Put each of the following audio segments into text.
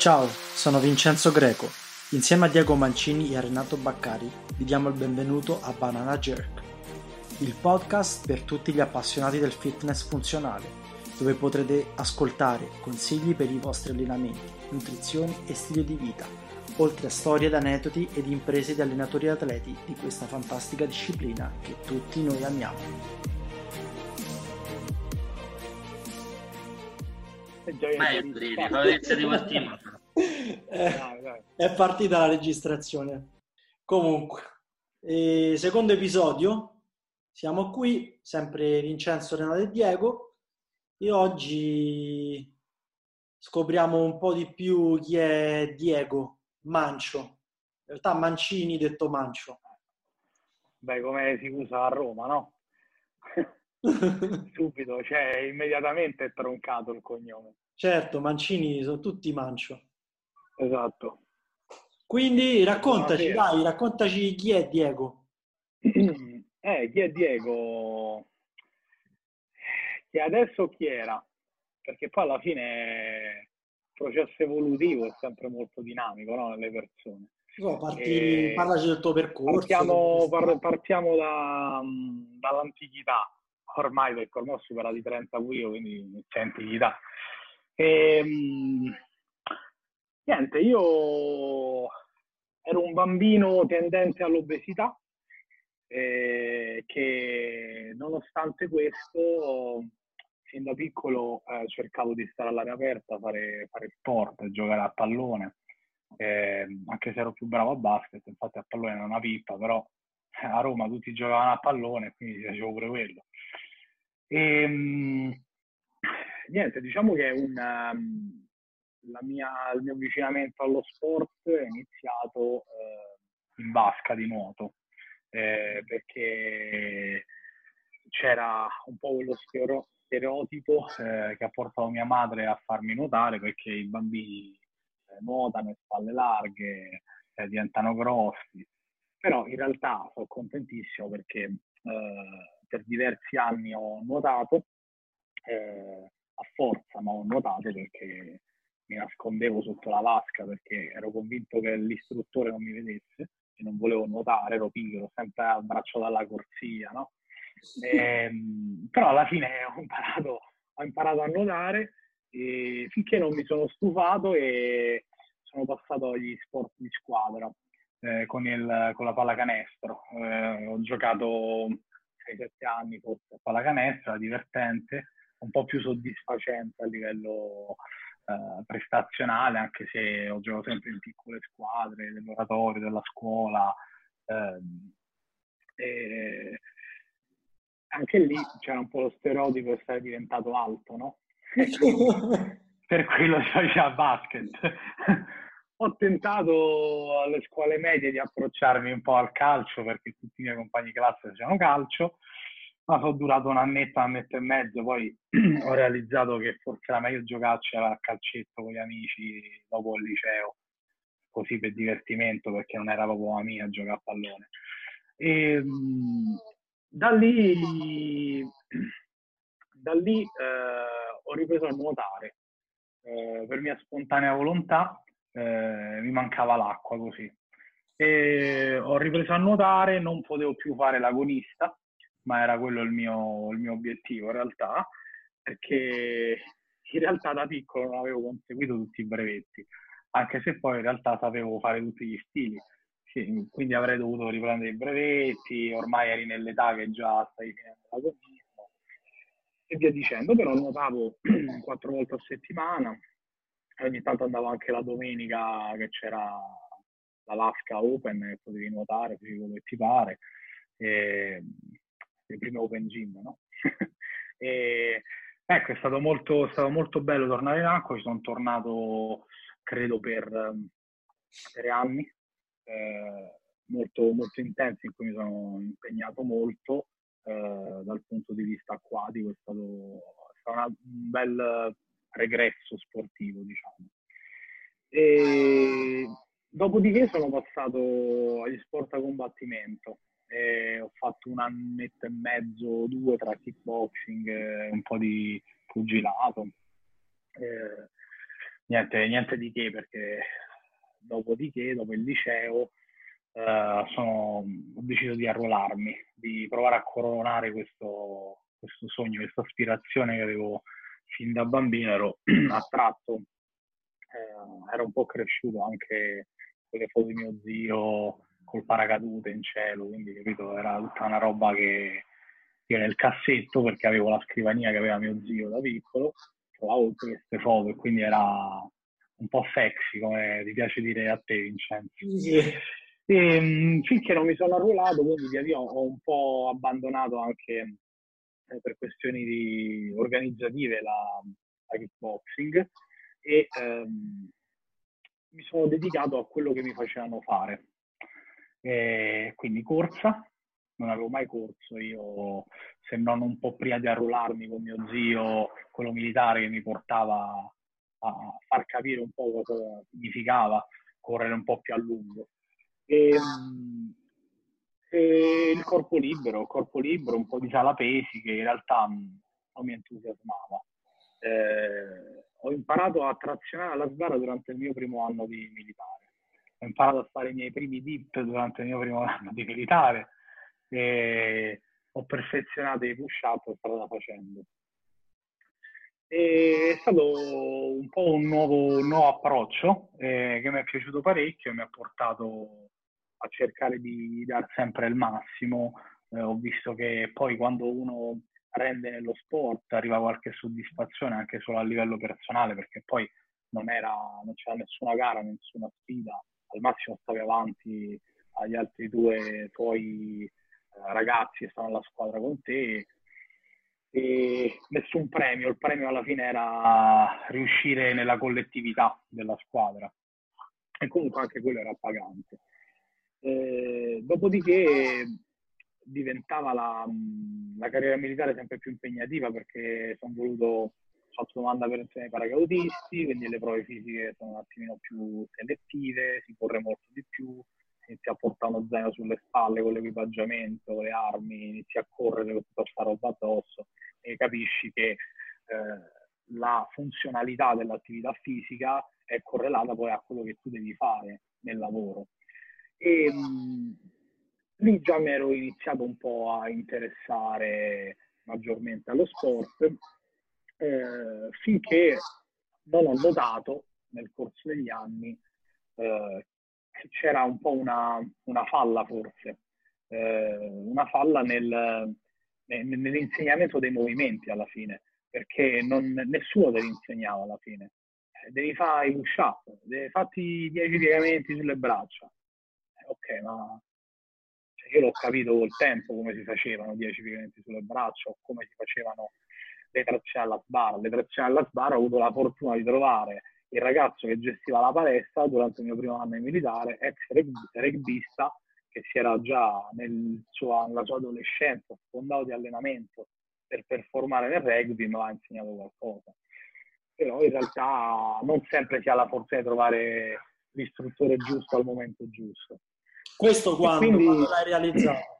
Ciao, sono Vincenzo Greco. Insieme a Diego Mancini e a Renato Baccari vi diamo il benvenuto a Banana Jerk, il podcast per tutti gli appassionati del fitness funzionale, dove potrete ascoltare consigli per i vostri allenamenti, nutrizione e stile di vita, oltre a storie ed aneddoti ed imprese di allenatori e atleti di questa fantastica disciplina che tutti noi amiamo. Vai, Brini, Fabrizio Di Martino. Eh, è partita la registrazione. Comunque, eh, secondo episodio, siamo qui, sempre Vincenzo, Renato e Diego, e oggi scopriamo un po' di più chi è Diego Mancio. In realtà Mancini detto Mancio. Beh, come si usa a Roma, no? Subito, cioè immediatamente è troncato il cognome. Certo, Mancini sono tutti Mancio. Esatto. Quindi raccontaci, Buonasera. dai, raccontaci chi è Diego. Eh, chi è Diego? Chi è adesso chi era? Perché poi alla fine il processo evolutivo è sempre molto dinamico no? nelle persone. No, parti, parlaci del tuo percorso. Partiamo, par- partiamo da, dall'antichità, ormai perché ormai ho superato i 30 pure quindi c'è antichità. Ehm, niente, io ero un bambino tendente all'obesità, eh, che nonostante questo, fin da piccolo eh, cercavo di stare all'aria aperta, fare, fare sport, giocare a pallone, eh, anche se ero più bravo a basket, infatti a pallone era una pippa, però a Roma tutti giocavano a pallone, quindi facevo pure quello. E, mh, niente, diciamo che un, um, la mia, il mio avvicinamento allo sport è iniziato eh, in vasca di nuoto, eh, perché c'era un po' quello stereotipo eh, che ha portato mia madre a farmi nuotare perché i bambini eh, nuotano a spalle larghe, eh, diventano grossi. Però in realtà sono contentissimo perché eh, per diversi anni ho nuotato a forza, ma ho nuotato perché mi nascondevo sotto la vasca perché ero convinto che l'istruttore non mi vedesse e non volevo nuotare, ero pigro, sempre al braccio dalla corsia, no? Ehm, però alla fine ho imparato, ho imparato a nuotare e finché non mi sono stufato e sono passato agli sport di squadra eh, con, il, con la pallacanestro. Eh, ho giocato 6-7 anni forse a pallacanestro, era divertente, un po' più soddisfacente a livello eh, prestazionale, anche se ho giocato sempre in piccole squadre, dell'oratorio, della scuola. ehm, e anche lì c'era un po' lo stereotipo di essere diventato alto, no? per quello si faceva basket. Ho tentato alle scuole medie di approcciarmi un po' al calcio perché tutti i miei compagni di classe facevano calcio, ma sono durato un annetto, un annetto e mezzo, poi ho realizzato che forse era meglio giocarci a calcetto con gli amici dopo il liceo, così per divertimento perché non era proprio la mia giocare a pallone. E, mh, da lì, da lì eh, ho ripreso a nuotare eh, per mia spontanea volontà, eh, mi mancava l'acqua così. E ho ripreso a nuotare, non potevo più fare l'agonista, ma era quello il mio, il mio obiettivo in realtà, perché in realtà da piccolo non avevo conseguito tutti i brevetti, anche se poi in realtà sapevo fare tutti gli stili. Sì, quindi avrei dovuto riprendere i brevetti, ormai eri nell'età che già stai finendo l'agonismo e via dicendo, però nuotavo quattro volte a settimana, ogni tanto andavo anche la domenica che c'era l'Alaska Open, potevi nuotare, facevi quello che ti pare, e, le prime Open Gym, no? e, ecco, è stato, molto, è stato molto bello tornare in acqua, ci sono tornato credo per tre anni, eh, molto, molto intensi in cui mi sono impegnato molto eh, dal punto di vista acquatico, è stato, è stato una, un bel regresso sportivo, diciamo. E dopodiché sono passato agli sport a combattimento. E ho fatto un annetto e mezzo, due tra kickboxing e un po' di pugilato. Eh, niente, niente di che perché dopodiché, dopo il liceo, eh, sono, ho deciso di arruolarmi, di provare a coronare questo, questo sogno, questa aspirazione che avevo fin da bambino, ero attratto, eh, ero un po' cresciuto anche con le foto di mio zio col paracadute in cielo, quindi capito, era tutta una roba che io nel cassetto, perché avevo la scrivania che aveva mio zio da piccolo, trovavo tutte queste foto e quindi era un po' sexy, come ti piace dire a te, Vincenzo. Sì. E, ehm, finché non mi sono arruolato, quindi via via ho un po' abbandonato anche eh, per questioni di, organizzative la, la kickboxing e ehm, mi sono dedicato a quello che mi facevano fare. E quindi corsa, non avevo mai corso io, se non un po' prima di arruolarmi con mio zio, quello militare che mi portava a far capire un po' cosa significava correre un po' più a lungo. E, ehm, e il corpo libero, corpo libero, un po' di sala pesi che in realtà non mi entusiasmava. Eh, ho imparato a trazionare la sbarra durante il mio primo anno di militare. Ho imparato a fare i miei primi dip durante il mio primo anno di militare e ho perfezionato i push-up strada facendo. E è stato un po' un nuovo, un nuovo approccio eh, che mi è piaciuto parecchio e mi ha portato a cercare di dar sempre il massimo. Eh, ho visto che poi quando uno rende nello sport arriva qualche soddisfazione anche solo a livello personale perché poi non, era, non c'era nessuna gara, nessuna sfida, al massimo stavi avanti agli altri due tuoi eh, ragazzi che stavano alla squadra con te e nessun premio, il premio alla fine era riuscire nella collettività della squadra e comunque anche quello era pagante. Eh, dopodiché diventava la, la, carriera militare sempre più impegnativa perché sono voluto, fatto domanda per insieme ai paracadutisti, quindi le prove fisiche sono un attimino più selettive, si corre molto di più, si inizia a portare uno zaino sulle spalle con l'equipaggiamento, le armi, inizi a correre con tutta questa roba addosso e capisci che eh, la funzionalità dell'attività fisica è correlata poi a quello che tu devi fare nel lavoro. E mh, lì già mi ero iniziato un po' a interessare maggiormente allo sport, eh, finché non ho notato nel corso degli anni eh, che c'era un po' una, una falla forse, eh, una falla nel, nell'insegnamento dei movimenti alla fine, perché non, nessuno te li insegnava alla fine. Devi fare i push-up, devi fatti 10 piegamenti sulle braccia ok, ma cioè, io l'ho capito col tempo come si facevano 10 piegamenti sulle braccia o come si facevano le trazioni alla sbarra. Le trazioni alla sbarra ho avuto la fortuna di trovare il ragazzo che gestiva la palestra durante il mio primo anno in militare, ex rugbista, che si era già nel suo, nella sua adolescenza sfondato di allenamento per performare nel rugby, mi ha insegnato qualcosa. Però in realtà non sempre si ha la fortuna di trovare l'istruttore giusto al momento giusto. Questo quando, quindi, quando l'hai realizzato?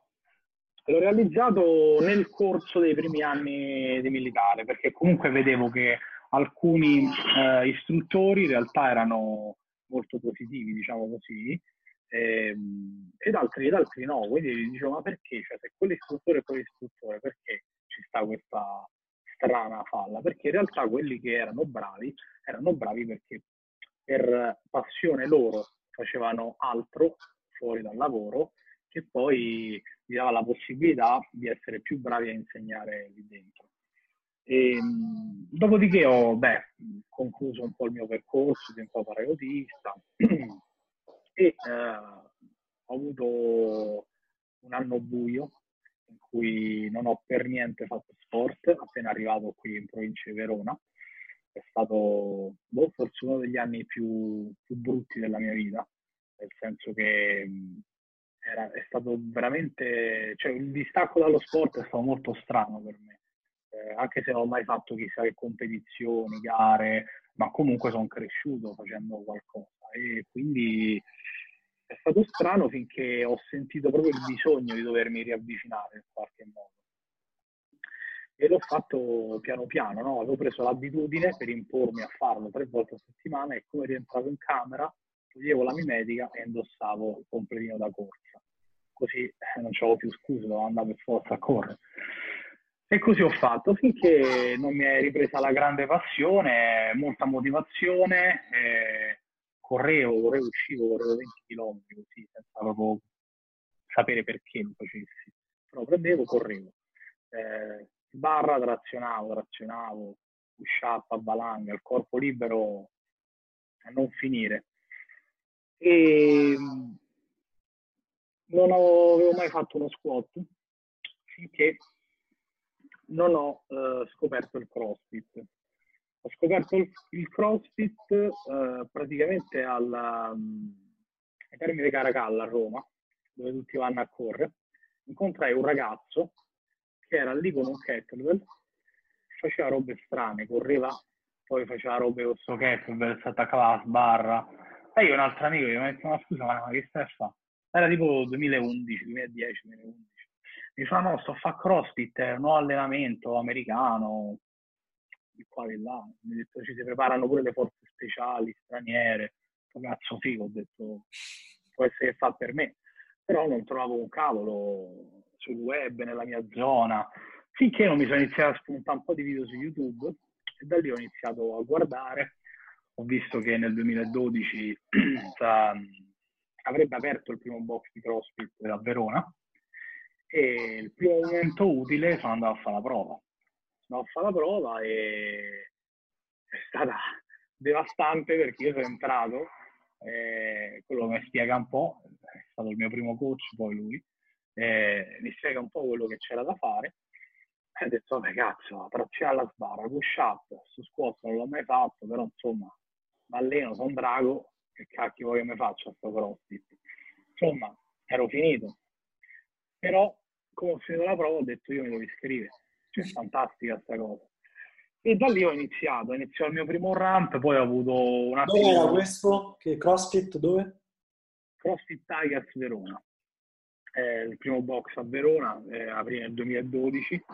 L'ho realizzato nel corso dei primi anni di militare, perché comunque vedevo che alcuni eh, istruttori in realtà erano molto positivi, diciamo così, ehm, ed, altri, ed altri no. Quindi dicevo, ma perché? Cioè, se quell'istruttore è quell'istruttore, perché ci sta questa strana falla? Perché in realtà quelli che erano bravi, erano bravi perché per passione loro facevano altro fuori dal lavoro che poi mi dava la possibilità di essere più bravi a insegnare lì dentro. E, ehm, dopodiché ho beh, concluso un po' il mio percorso, diventato paracadutista e eh, ho avuto un anno buio in cui non ho per niente fatto sport, appena arrivato qui in provincia di Verona. È stato boh, forse uno degli anni più, più, brutti della mia vita, nel senso che era, è stato veramente, cioè il distacco dallo sport è stato molto strano per me, eh, anche se non ho mai fatto chissà che competizioni, gare, ma comunque sono cresciuto facendo qualcosa e quindi è stato strano finché ho sentito proprio il bisogno di dovermi riavvicinare in qualche modo. E l'ho fatto piano piano, no? avevo preso l'abitudine per impormi a farlo tre volte a settimana e come rientravo in camera toglievo la mimetica e indossavo il completino da corsa. Così eh, non c'avevo più scuse, dovevo andare per forza a correre. E così ho fatto finché non mi è ripresa la grande passione, molta motivazione. Eh, correvo, correvo, uscivo, correvo 20 km così, senza proprio sapere perché lo facessi. Però prendevo, correvo. Eh, barra trazionavo, trazionavo, push up, a valanga, il corpo libero a non finire. E non avevo mai fatto uno squat finché non ho eh, scoperto il CrossFit ho scoperto il, il CrossFit eh, praticamente alla, ai Termini Caracalla a Roma, dove tutti vanno a correre. Incontrai un ragazzo che era lì con un kettlebell, faceva robe strane, correva, poi faceva robe con questo kettlebell, si attaccava alla sbarra. E io un altro amico gli ho detto, ma scusa, ma che stai a fare? Era tipo 2011, 2010, 2011. Mi fa, no, sto a fare CrossFit, è un nuovo allenamento americano, di qua e là. Mi ha detto ci si preparano pure le forze speciali, straniere. Cazzo figo, ho detto può essere che fa per me. Però non trovavo un cavolo sul web, nella mia zona, finché non mi sono iniziato a spuntare un po' di video su YouTube e da lì ho iniziato a guardare. Ho visto che nel 2012 avrebbe aperto il primo box di CrossFit a Verona e il primo momento utile sono andato a fare la prova. Ho fatto la prova e è stata devastante perché io sono entrato, eh, quello mi spiega un po', è stato il mio primo coach poi lui, eh, mi spiega un po' quello che c'era da fare. E ho detto vabbè cazzo, trazione alla sbarra, push up, su squat non l'ho mai fatto, però insomma mi alleno, sono drago, che cacchio vuoi che mi faccia sto crossfit? Insomma, ero finito. Però, come ho finito la prova, ho detto io mi devo iscrivere cioè, fantastica questa cosa. E da lì ho iniziato, iniziò il mio primo ramp, poi ho avuto un attimo... Dove era questo? Che CrossFit dove? CrossFit Tigers Verona. Eh, il primo box a Verona, eh, aprì nel 2012.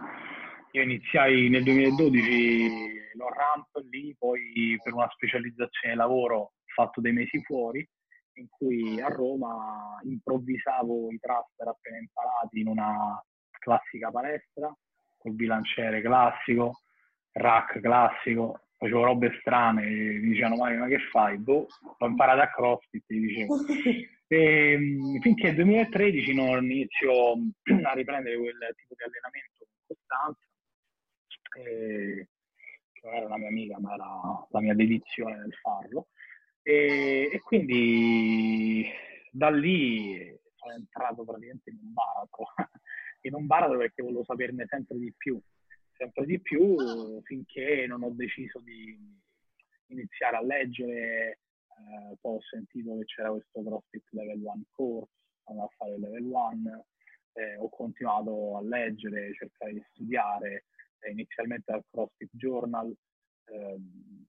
Io iniziai nel 2012 lo ramp lì, poi per una specializzazione di lavoro ho fatto dei mesi fuori, in cui a Roma improvvisavo i thruster appena imparati in una classica palestra col bilanciere classico, rack classico, facevo robe strane, mi dicevano Mario ma che fai? Boh, ho imparato a CrossFit, ti dicevo. E, ehm, finché nel 2013 non inizio a riprendere quel tipo di allenamento con costanza, e, non era una mia amica ma era la mia dedizione nel farlo. E, e quindi da lì sono entrato praticamente in un baratro in un baratro perché volevo saperne sempre di più, sempre di più finché non ho deciso di iniziare a leggere, eh, poi ho sentito che c'era questo CrossFit Level 1 course, andavo a fare il Level 1, eh, ho continuato a leggere, cercare di studiare, inizialmente al CrossFit Journal, ehm,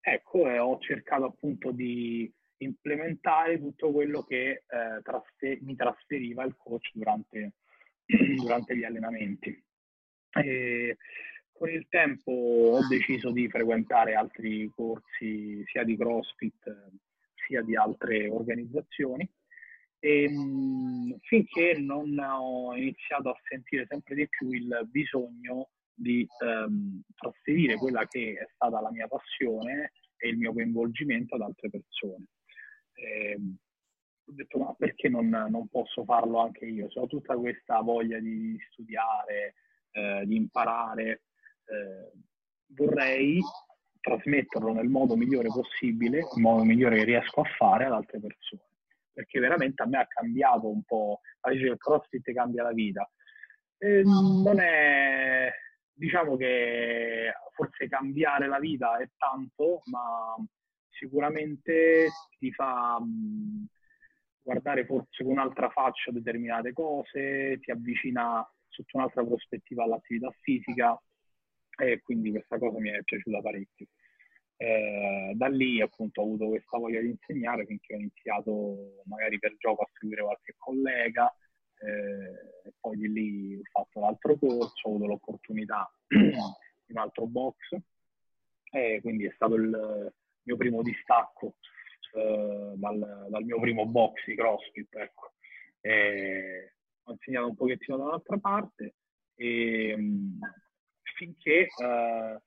ecco, e ho cercato appunto di implementare tutto quello che eh, trasfer- mi trasferiva il coach durante durante gli allenamenti. E con il tempo ho deciso di frequentare altri corsi sia di CrossFit sia di altre organizzazioni e, mh, finché non ho iniziato a sentire sempre di più il bisogno di ehm, trasferire quella che è stata la mia passione e il mio coinvolgimento ad altre persone. E, ho detto ma perché non, non, posso farlo anche io? Se ho tutta questa voglia di studiare, eh, di imparare, eh, vorrei trasmetterlo nel modo migliore possibile, il modo migliore che riesco a fare ad altre persone. perché veramente a me ha cambiato un po', dice che il CrossFit cambia la vita. E non è, diciamo che forse cambiare la vita è tanto, ma sicuramente ti fa mh, guardare forse con un'altra faccia determinate cose, ti avvicina sotto un'altra prospettiva all'attività fisica e quindi questa cosa mi è piaciuta parecchio. Eh, da lì appunto ho avuto questa voglia di insegnare finché ho iniziato magari per gioco a seguire qualche collega eh, poi di lì ho fatto l'altro corso, ho avuto l'opportunità di un altro box e quindi è stato il mio primo distacco eh, dal, dal, mio primo box di CrossFit ecco. E ho insegnato un pochettino dall'altra parte e mh, finché eh,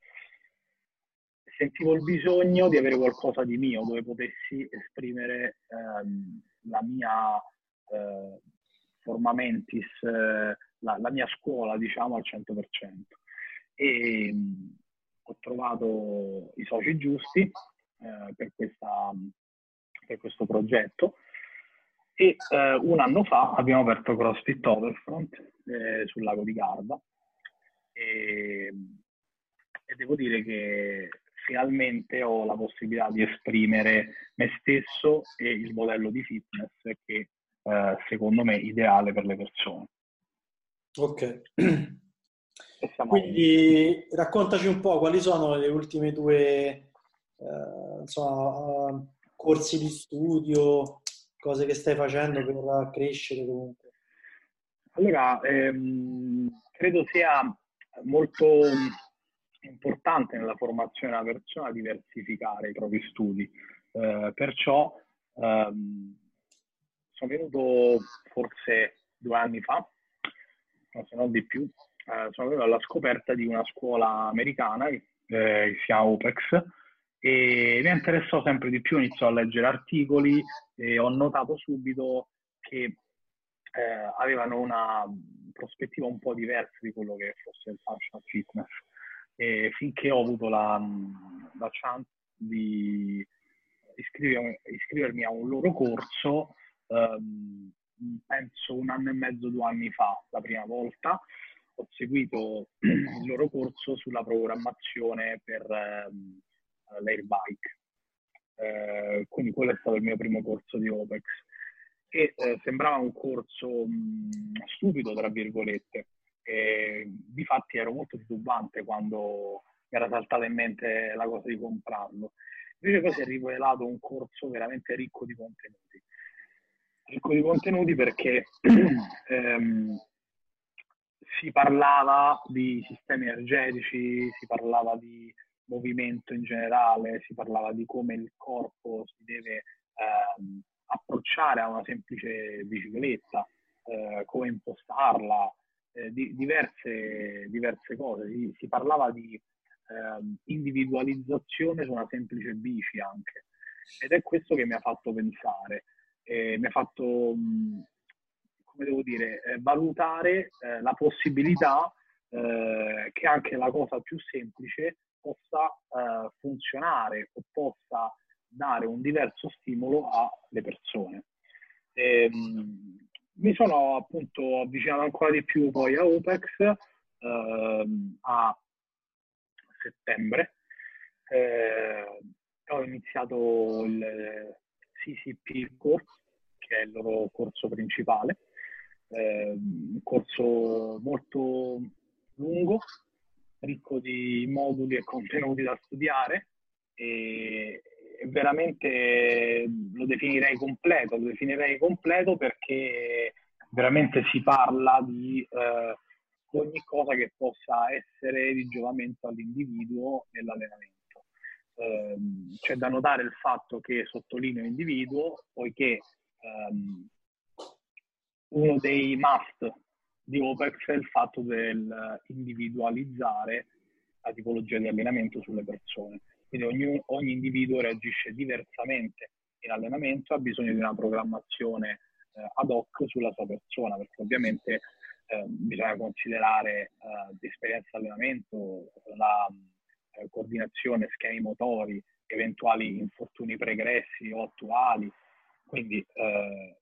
sentivo il bisogno di avere qualcosa di mio dove potessi esprimere ehm, la mia eh, forma mentis, eh, la, la, mia scuola, diciamo, al 100%. E mh, mm, ho trovato i soci giusti eh, per, questa, per, questo progetto e eh, un anno fa abbiamo aperto CrossFit Overfront eh, sul lago di Garda e, e devo dire che finalmente ho la possibilità di esprimere me stesso e il modello di fitness che eh, secondo me ideale per le persone. Ok. Quindi raccontaci un po' quali sono le ultime due eh, insomma, uh, corsi di studio, cose che stai facendo per crescere comunque. Allora, ehm, credo sia molto importante nella formazione della persona diversificare i propri studi. Eh, perciò ehm, sono venuto forse due anni fa, se non di più, eh, sono venuto alla scoperta di una scuola americana eh, che si chiama OPEX e mi interessò sempre di più, iniziò a leggere articoli e ho notato subito che eh, avevano una prospettiva un po' diversa di quello che fosse il functional fitness. E finché ho avuto la, la chance di iscrivermi, iscrivermi, a un loro corso, ehm, penso un anno e mezzo, due anni fa, la prima volta, ho seguito il loro corso sulla programmazione per ehm, l'airbike. Eh, quindi quello è stato il mio primo corso di OPEX. E eh, sembrava un corso mh, stupido, tra virgolette, e difatti ero molto titubante quando mi era saltata in mente la cosa di comprarlo. Invece poi si è rivelato un corso veramente ricco di contenuti. Ricco di contenuti perché ehm, si parlava di sistemi energetici, si parlava di movimento in generale, si parlava di come il corpo si deve ehm, approcciare a una semplice bicicletta, eh, come impostarla, eh, di, diverse, diverse, cose. Si, si parlava di eh, individualizzazione su una semplice bici anche. Ed è questo che mi ha fatto pensare, eh, mi ha fatto, come devo dire, eh, valutare eh, la possibilità eh, che anche la cosa più semplice possa funzionare o possa dare un diverso stimolo alle persone. E, ehm, mi sono appunto avvicinato ancora di più poi a OPEX ehm, a settembre. Eh, ho iniziato il CCP Course, che è il loro corso principale, eh, un corso molto lungo, ricco di moduli e contenuti da studiare e, veramente lo definirei completo, lo definirei completo perché veramente si parla di eh, ogni cosa che possa essere di giovamento all'individuo nell'allenamento. Eh, c'è da notare il fatto che sottolineo individuo, poiché ehm, uno dei must di OPEX è il fatto del individualizzare la tipologia di allenamento sulle persone. Quindi ogni, ogni individuo reagisce diversamente in allenamento, ha bisogno di una programmazione eh, ad hoc sulla sua persona, perché ovviamente eh, bisogna considerare eh, l'esperienza di allenamento, la eh, coordinazione, schemi motori, eventuali infortuni pregressi o attuali, Quindi eh,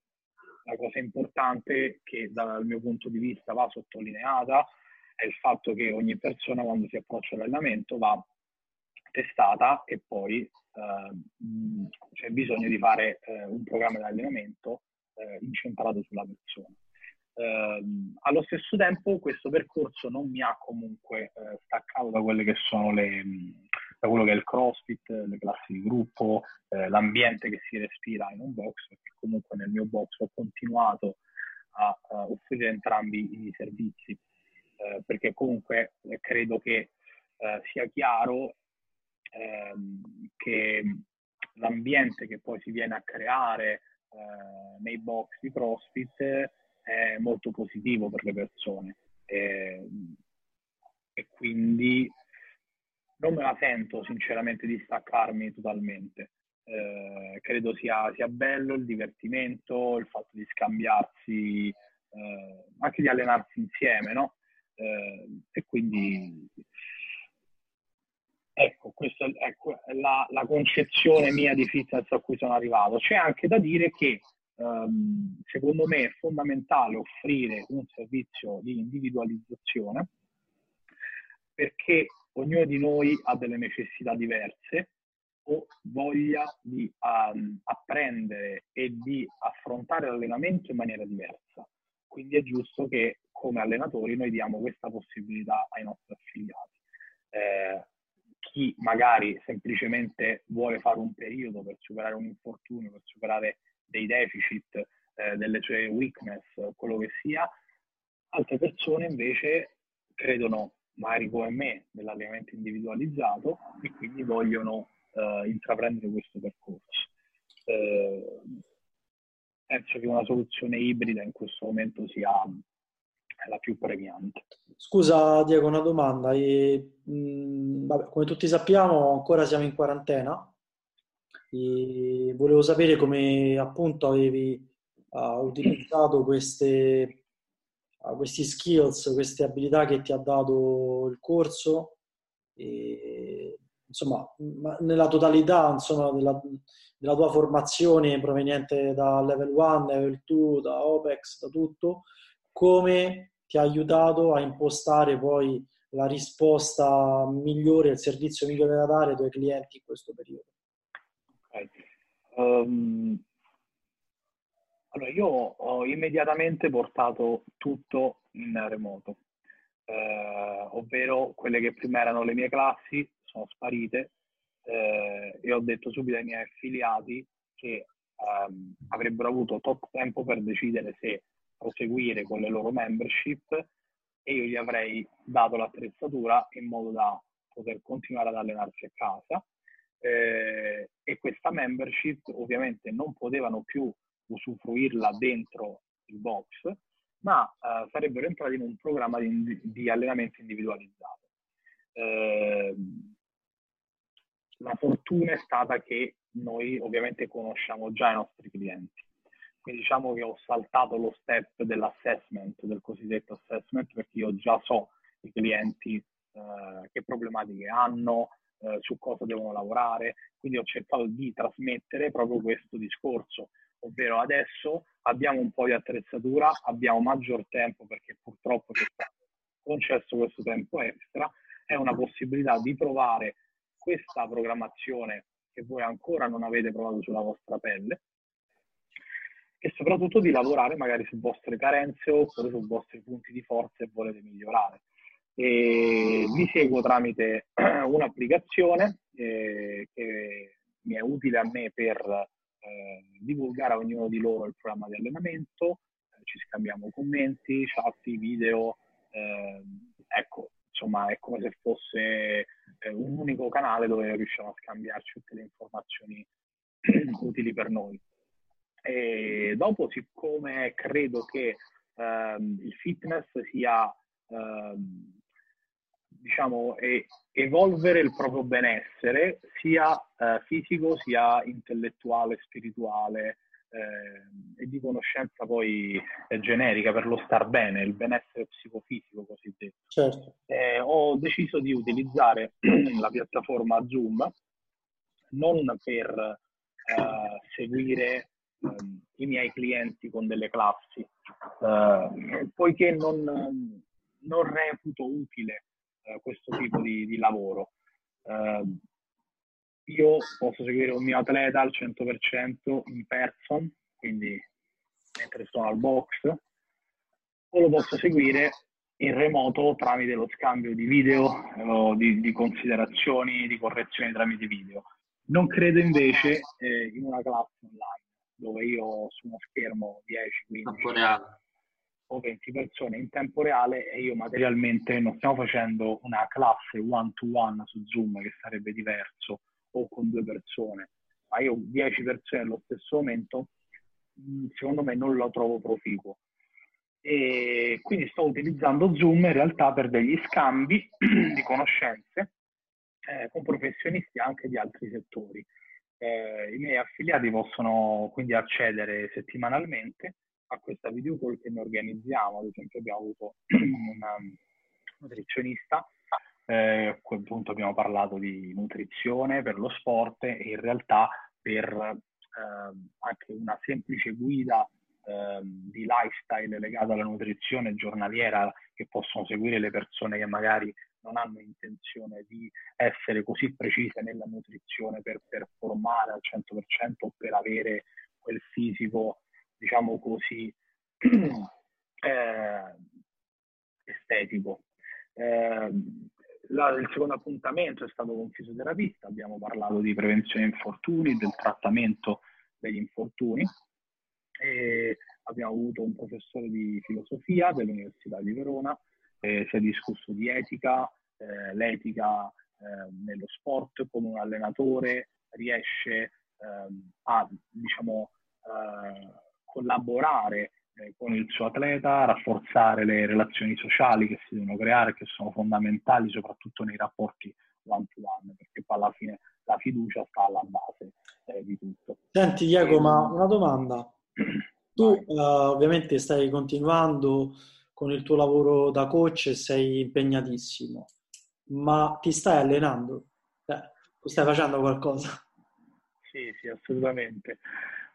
la cosa importante che dal mio punto di vista va sottolineata è il fatto che ogni persona quando si approccia all'allenamento va testata e poi eh, c'è bisogno di fare eh, un programma di allenamento eh, incentrato sulla persona. Eh, allo stesso tempo questo percorso non mi ha comunque eh, staccato da quelle che sono le, da quello che è il crossfit, le classi di gruppo, eh, l'ambiente che si respira in un box, perché comunque nel mio box ho continuato a, a offrire entrambi i servizi, eh, perché comunque eh, credo che eh, sia chiaro ehm, che l'ambiente che poi si viene a creare eh, nei box di CrossFit è molto positivo per le persone. E, e quindi non me la sento sinceramente di staccarmi totalmente. Eh, credo sia, sia, bello il divertimento, il fatto di scambiarsi, eh, anche di allenarsi insieme, no? Eh, e quindi ecco, questa ecco, è la, la, concezione mia di fitness a cui sono arrivato. C'è anche da dire che ehm, secondo me è fondamentale offrire un servizio di individualizzazione perché ognuno di noi ha delle necessità diverse o voglia di um, apprendere e di affrontare l'allenamento in maniera diversa. Quindi è giusto che come allenatori noi diamo questa possibilità ai nostri affiliati. Eh, chi magari semplicemente vuole fare un periodo per superare un infortunio, per superare dei deficit, eh, delle sue weakness, quello che sia, altre persone invece credono magari come me, nell'allenamento individualizzato e quindi vogliono eh, intraprendere questo percorso. Eh, penso che una soluzione ibrida in questo momento sia la più premiante. Scusa Diego, una domanda. E, mh, vabbè, come tutti sappiamo ancora siamo in quarantena e volevo sapere come appunto avevi uh, utilizzato queste questi skills, queste abilità che ti ha dato il corso, e, insomma, nella totalità insomma, della, della, tua formazione proveniente da level 1, level 2, da OPEX, da tutto, come ti ha aiutato a impostare poi la risposta migliore, il servizio migliore da dare ai tuoi clienti in questo periodo? Okay. Um, allora, io ho immediatamente portato tutto in remoto, eh, ovvero quelle che prima erano le mie classi sono sparite eh, e ho detto subito ai miei affiliati che ehm, avrebbero avuto tot tempo per decidere se proseguire con le loro membership e io gli avrei dato l'attrezzatura in modo da poter continuare ad allenarsi a casa. Eh, e questa membership ovviamente non potevano più usufruirla dentro il box, ma eh, sarebbero entrati in un programma di, di allenamento individualizzato. Eh, la fortuna è stata che noi ovviamente conosciamo già i nostri clienti. Quindi diciamo che ho saltato lo step dell'assessment, del cosiddetto assessment, perché io già so i clienti eh, che problematiche hanno, eh, su cosa devono lavorare, quindi ho cercato di trasmettere proprio questo discorso ovvero adesso abbiamo un po' di attrezzatura, abbiamo maggior tempo perché purtroppo ci è stato concesso questo tempo extra, è una possibilità di provare questa programmazione che voi ancora non avete provato sulla vostra pelle e soprattutto di lavorare magari su vostre carenze oppure su vostri punti di forza e volete migliorare. E vi seguo tramite un'applicazione eh, che mi è utile a me per eh, divulgare a ognuno di loro il programma di allenamento, eh, ci scambiamo commenti, chat, video, eh, ecco, insomma è come se fosse eh, un unico canale dove riusciamo a scambiarci tutte le informazioni utili per noi. E dopo, siccome credo che ehm, il fitness sia ehm, diciamo, e evolvere il proprio benessere sia eh, fisico sia intellettuale, spirituale eh, e di conoscenza poi eh, generica per lo star bene, il benessere psicofisico cosiddetto. Certo. Eh, ho deciso di utilizzare la piattaforma Zoom non per eh, seguire ehm, i miei clienti con delle classi, eh, poiché non, non, reputo utile eh, questo tipo di, di lavoro. Eh, io posso seguire un mio atleta al 100% in person, quindi mentre sono al box, o lo posso seguire in remoto tramite lo scambio di video, di, di considerazioni, di correzioni tramite video. Non credo invece eh, in una classe online dove io su uno schermo 10, 15 o 20 persone in tempo reale e io materialmente non stiamo facendo una classe one to one su Zoom che sarebbe diverso o con due persone, ma io 10 persone allo stesso momento mm, secondo me non lo trovo proficuo. E quindi sto utilizzando Zoom in realtà per degli scambi di conoscenze eh, con professionisti anche di altri settori. Eh, I miei affiliati possono quindi accedere settimanalmente a questa video call che noi organizziamo, ad esempio abbiamo avuto una nutrizionista, eh, a quel punto abbiamo parlato di nutrizione per lo sport e in realtà per eh, anche una semplice guida eh, di lifestyle legata alla nutrizione giornaliera che possono seguire le persone che magari non hanno intenzione di essere così precise nella nutrizione per performare al 100% o per avere quel fisico, diciamo così, eh, estetico. Eh, la, il secondo appuntamento è stato con fisioterapista, abbiamo parlato di prevenzione infortuni, del trattamento degli infortuni e abbiamo avuto un professore di filosofia dell'Università di Verona eh, si è discusso di etica, eh, l'etica eh, nello sport, come un allenatore riesce ehm, a diciamo, eh, collaborare eh, con il suo atleta, rafforzare le relazioni sociali che si devono creare, che sono fondamentali soprattutto nei rapporti one to one, perché poi alla fine la fiducia sta alla base eh, di tutto. Senti Diego, ma una domanda. Tu uh, ovviamente stai continuando con il tuo lavoro da coach e sei impegnatissimo, ma ti stai allenando? Eh, stai facendo qualcosa? Sì, sì, assolutamente.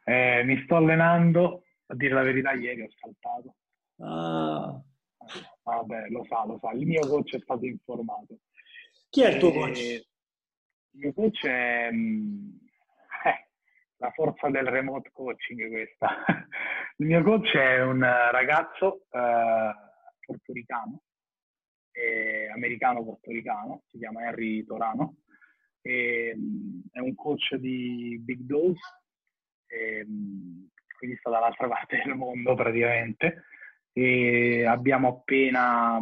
Eh, mi sto allenando, a dire la verità, ieri ho saltato. Ah. Vabbè, lo sa, lo sa. Il mio coach è stato informato. Chi è il tuo coach? Eh, il mio coach è mm, eh, la forza del remote coaching questa. Il mio coach è un ragazzo eh, portoricano, eh, americano-portoricano, si chiama Henry Torano, mm, è un coach di Big Dose, e, mm, quindi sta dall'altra parte del mondo praticamente, e abbiamo appena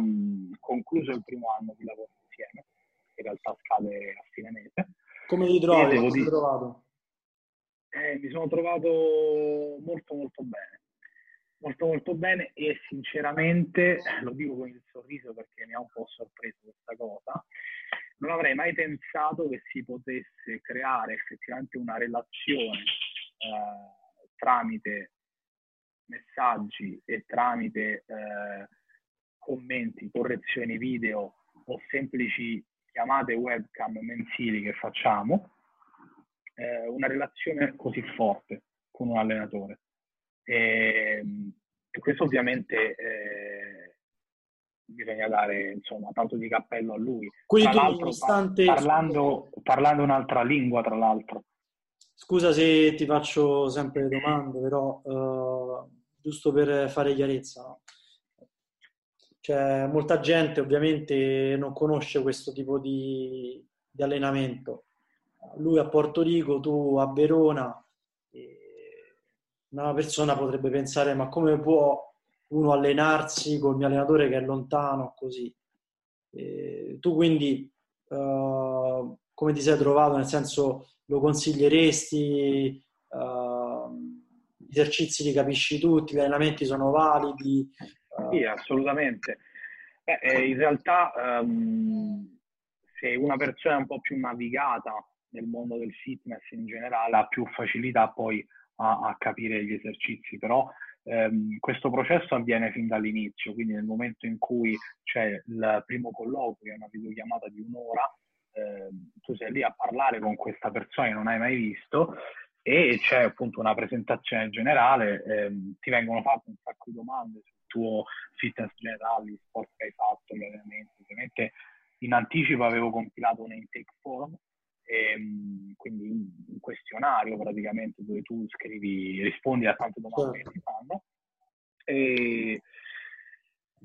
concluso il primo anno di lavoro insieme, che in realtà scade a fine mese. Come ti trovi? Come ti trovato? Eh, mi sono trovato molto molto bene molto molto bene e sinceramente, lo dico con il sorriso perché mi ha un po' sorpreso questa cosa, non avrei mai pensato che si potesse creare effettivamente una relazione eh, tramite messaggi e tramite eh, commenti, correzioni video o semplici chiamate webcam mensili che facciamo, eh, una relazione così forte con un allenatore. E, ehm, e questo ovviamente eh, bisogna dare insomma tanto di cappello a lui. Quindi nonostante... parlando, parlando un'altra lingua, tra l'altro. Scusa se ti faccio sempre le domande, però uh, giusto per fare chiarezza, no? Cioè, molta gente ovviamente non conosce questo tipo di, di allenamento. Lui a Porto Rico, tu a Verona, una persona potrebbe pensare ma come può uno allenarsi con il mio allenatore che è lontano così e tu quindi uh, come ti sei trovato nel senso lo consiglieresti? Uh, gli esercizi li capisci tutti gli allenamenti sono validi? Uh... sì assolutamente. Eh, in realtà um, se una persona è un po' più navigata nel mondo del fitness in generale ha più facilità poi a, a capire gli esercizi, però ehm, questo processo avviene fin dall'inizio, quindi nel momento in cui c'è il primo colloquio, una videochiamata di un'ora, ehm, tu sei lì a parlare con questa persona che non hai mai visto e c'è appunto una presentazione generale, ehm, ti vengono fatte un sacco di domande sul tuo fitness generale, gli sport che hai fatto, gli allenamenti. Ovviamente in anticipo avevo compilato un intake form, ehm, quindi un questionario praticamente dove tu scrivi, rispondi a tante domande certo. che ti fanno. E,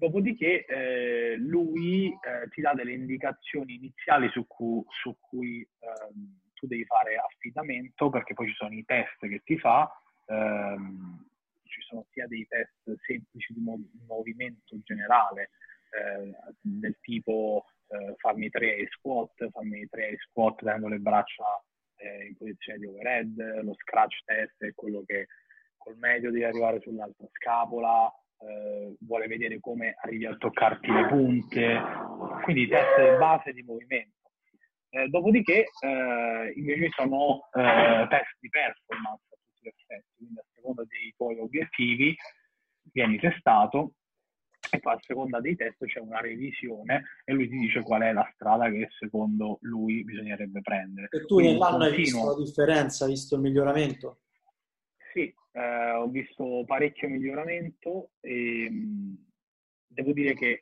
Dopodiché eh, lui eh, ti dà delle indicazioni iniziali su cui, su cui ehm, tu devi fare affidamento perché poi ci sono i test che ti fa, ehm, ci sono sia dei test semplici di mov- movimento generale eh, del tipo eh, farmi tre squat, farmi tre squat tenendo le braccia eh, in posizione di overhead, lo scratch test è quello che col medio devi arrivare sull'altra scapola, eh, vuole vedere come arrivi a toccarti le punte, quindi test base di movimento. Eh, dopodiché eh, invece sono eh, test di performance a tutti gli effetti, quindi a seconda dei tuoi obiettivi vieni testato e poi a seconda dei test c'è una revisione e lui ti dice qual è la strada che secondo lui bisognerebbe prendere. E tu nell'anno hai visto la differenza, hai visto il miglioramento? Sì, eh, ho visto parecchio miglioramento e mh, devo dire che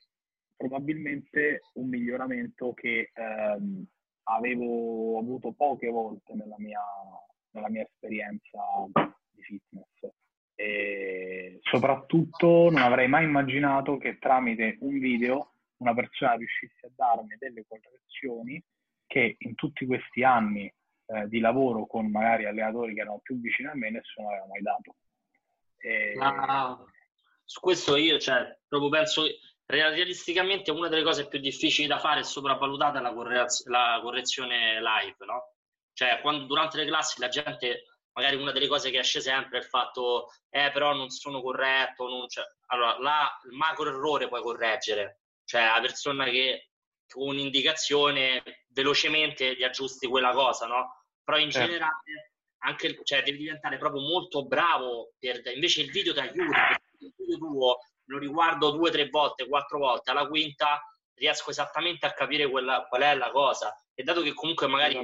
probabilmente un miglioramento che ehm, avevo avuto poche volte nella mia, nella mia esperienza di fitness. E soprattutto non avrei mai immaginato che tramite un video una persona riuscisse a darmi delle correzioni che in tutti questi anni eh, di lavoro con magari allenatori che erano più vicini a me nessuno aveva mai dato. E... Ah, su questo io cioè, proprio penso realisticamente una delle cose più difficili da fare è sopravvalutata la, correz- la correzione live, no? Cioè, quando durante le classi la gente, magari una delle cose che esce sempre è il fatto, eh, però non sono corretto, non cioè, allora, là, il macro errore puoi correggere, cioè la persona che con un'indicazione velocemente ti aggiusti quella cosa, no? Però in certo. generale anche, cioè, devi diventare proprio molto bravo per, invece il video ti aiuta, il video tuo lo riguardo due, tre volte, quattro volte, alla quinta riesco esattamente a capire quella, qual è la cosa. E dato che comunque magari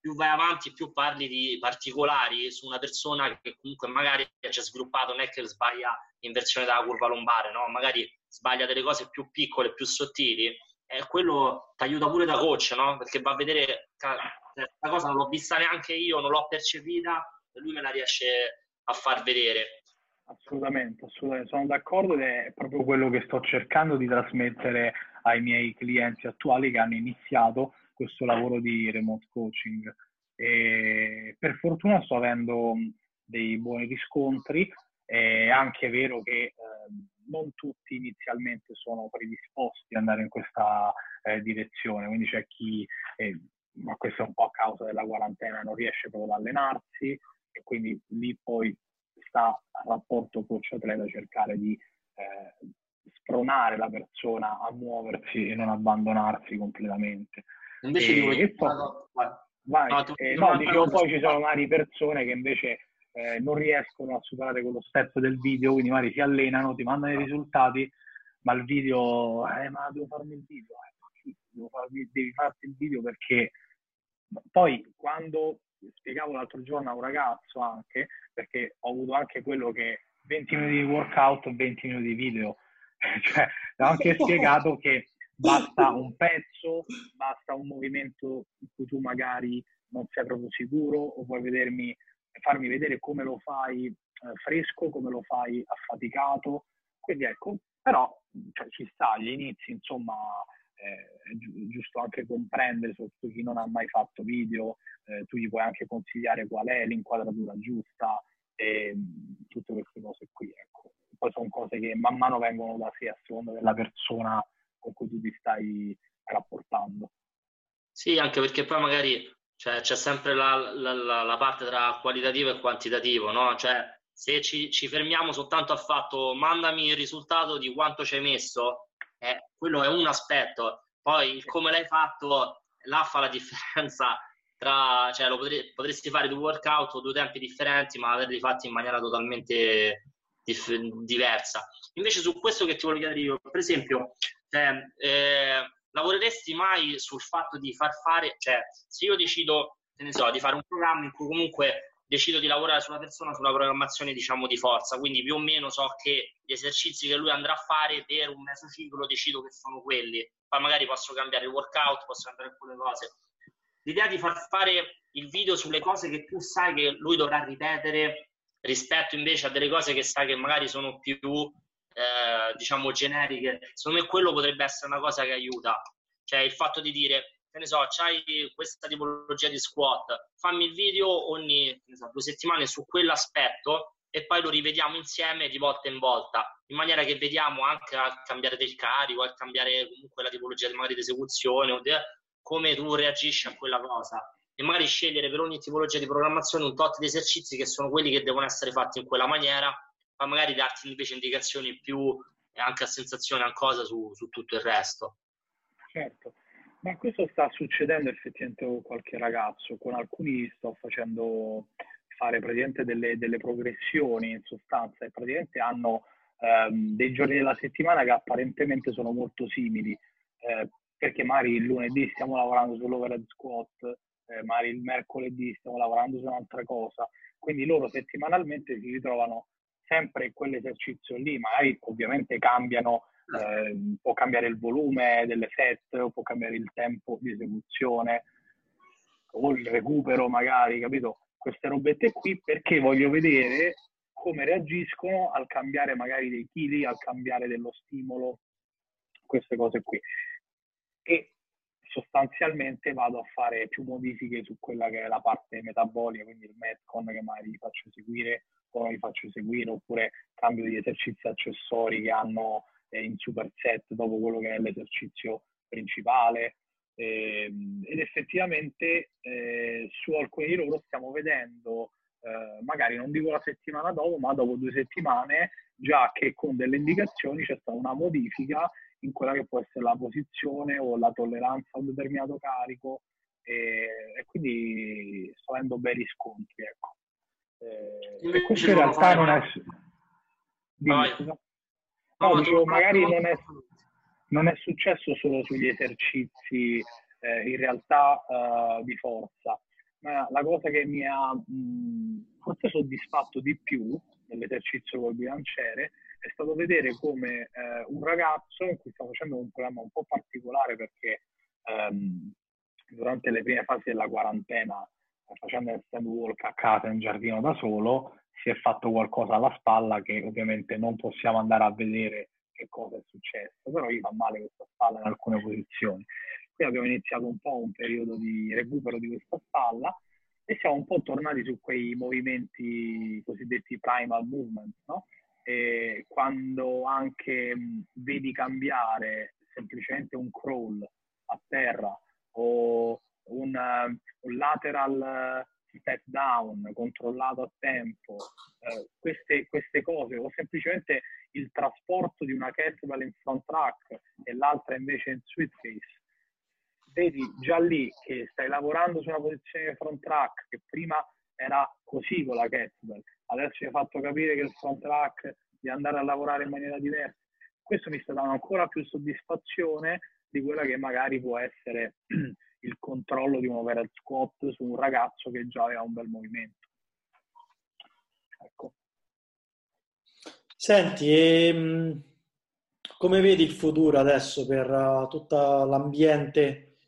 più vai avanti, più parli di particolari su una persona che comunque magari ci ha sviluppato, non è che sbaglia in versione della curva lombare, no? Magari sbaglia delle cose più piccole, più sottili, e quello ti aiuta pure da coach, no? Perché va a vedere, questa cosa non l'ho vista neanche io, non l'ho percepita, e lui me la riesce a far vedere. Assolutamente, assolutamente, sono d'accordo ed è proprio quello che sto cercando di trasmettere ai miei clienti attuali che hanno iniziato questo lavoro di remote coaching. E per fortuna sto avendo dei buoni riscontri, è anche vero che eh, non tutti inizialmente sono predisposti ad andare in questa eh, direzione, quindi c'è chi, eh, ma questo è un po' a causa della quarantena, non riesce proprio ad allenarsi e quindi lì poi sta al rapporto coach-atleta cercare di eh, spronare la persona a muoversi e non abbandonarsi completamente. Invece e, di poi, vai, no, tu, eh, no, dicevo, poi ci sono magari persone che invece eh, non riescono a superare quello step del video, quindi magari si allenano, ti mandano i risultati, ma il video, eh, ma devo farmi il video, eh, devo farmi, devi farti il video perché poi quando spiegavo l'altro giorno a un ragazzo anche, perché ho avuto anche quello che 20 minuti di workout e 20 minuti di video, cioè ho anche spiegato che basta un pezzo, basta un movimento in cui tu magari non sei proprio sicuro o vuoi vedermi, farmi vedere come lo fai eh, fresco, come lo fai affaticato. Quindi ecco, però cioè, ci sta, agli inizi insomma è gi- giusto anche comprendere, soprattutto chi non ha mai fatto video, eh, tu gli puoi anche consigliare qual è l'inquadratura giusta e tutte queste cose qui. Ecco. Poi sono cose che man mano vengono da sé a seconda della persona con cui tu ti stai rapportando. Sì, anche perché poi magari cioè, c'è sempre la, la, la, la, parte tra qualitativo e quantitativo, no? Cioè, se ci, ci, fermiamo soltanto al fatto mandami il risultato di quanto ci hai messo, eh, quello è un aspetto. Poi come l'hai fatto, là fa la differenza tra, cioè lo potresti, fare due workout o due tempi differenti, ma averli fatti in maniera totalmente dif- diversa. Invece su questo che ti voglio chiedere io, per esempio, cioè, eh, lavoreresti mai sul fatto di far fare, cioè se io decido, so, di fare un programma in cui comunque decido di lavorare sulla persona sulla programmazione diciamo di forza, quindi più o meno so che gli esercizi che lui andrà a fare per un mesociclo decido che sono quelli, poi magari posso cambiare il workout, posso cambiare alcune cose. L'idea di far fare il video sulle cose che tu sai che lui dovrà ripetere rispetto invece a delle cose che sai che magari sono più eh, diciamo generiche, secondo me quello potrebbe essere una cosa che aiuta. Cioè il fatto di dire, che ne so, c'hai questa tipologia di squat, fammi il video ogni so, due settimane su quell'aspetto e poi lo rivediamo insieme di volta in volta, in maniera che vediamo anche al cambiare del carico, al cambiare comunque la tipologia magari di esecuzione o come tu reagisci a quella cosa e magari scegliere per ogni tipologia di programmazione un tot di esercizi che sono quelli che devono essere fatti in quella maniera, ma magari darti invece indicazioni più anche a sensazione, a cosa su, su tutto il resto. Certo, ma questo sta succedendo effettivamente con qualche ragazzo, con alcuni sto facendo fare praticamente delle, delle progressioni in sostanza e praticamente hanno ehm, dei giorni della settimana che apparentemente sono molto simili, eh, perché magari il lunedì stiamo lavorando sull'overhead squat, eh, magari il mercoledì stiamo lavorando su un'altra cosa, quindi loro settimanalmente si ritrovano sempre in quell'esercizio lì, magari ovviamente cambiano, eh, può cambiare il volume delle set può cambiare il tempo di esecuzione o il recupero magari, capito? Queste robette qui perché voglio vedere come reagiscono al cambiare magari dei chili, al cambiare dello stimolo, queste cose qui. E sostanzialmente vado a fare più modifiche su quella che è la parte metabolica, quindi il Metcon che magari vi faccio eseguire o non vi faccio eseguire, oppure cambio di esercizi accessori che hanno eh, in superset dopo quello che è l'esercizio principale. Eh, ed effettivamente eh, su alcuni di loro stiamo vedendo, eh, magari non dico la settimana dopo, ma dopo due settimane, già che con delle indicazioni c'è stata una modifica in quella che può essere la posizione o la tolleranza a un determinato carico e, e quindi sto avendo bei riscontri. Ecco. Eh, e questo in realtà non è... Dimmi, no, dicevo, magari non è, non è, successo solo sugli esercizi eh, in realtà uh, di forza, ma la cosa che mi ha mh, forse soddisfatto di più nell'esercizio col bilanciere è stato vedere come eh, un ragazzo in cui sta facendo un programma un po' particolare perché ehm, durante le prime fasi della quarantena, eh, facendo il stand walk a casa in giardino da solo, si è fatto qualcosa alla spalla che ovviamente non possiamo andare a vedere che cosa è successo, però gli fa male questa spalla in alcune posizioni. Qui abbiamo iniziato un po' un periodo di recupero di questa spalla e siamo un po' tornati su quei movimenti cosiddetti primal movement, no? quando anche vedi cambiare semplicemente un crawl a terra o un, un lateral step down controllato a tempo, eh, queste, queste, cose, o semplicemente il trasporto di una kettlebell in front track e l'altra invece in face, vedi già lì che stai lavorando su una posizione front track che prima era così con la kettlebell, adesso ci hai fatto capire che il front track di andare a lavorare in maniera diversa. Questo mi sta dando ancora più soddisfazione di quella che magari può essere il controllo di un overhead squat su un ragazzo che già aveva un bel movimento. Ecco. Senti, ehm, come vedi il futuro adesso per uh, tutto l'ambiente,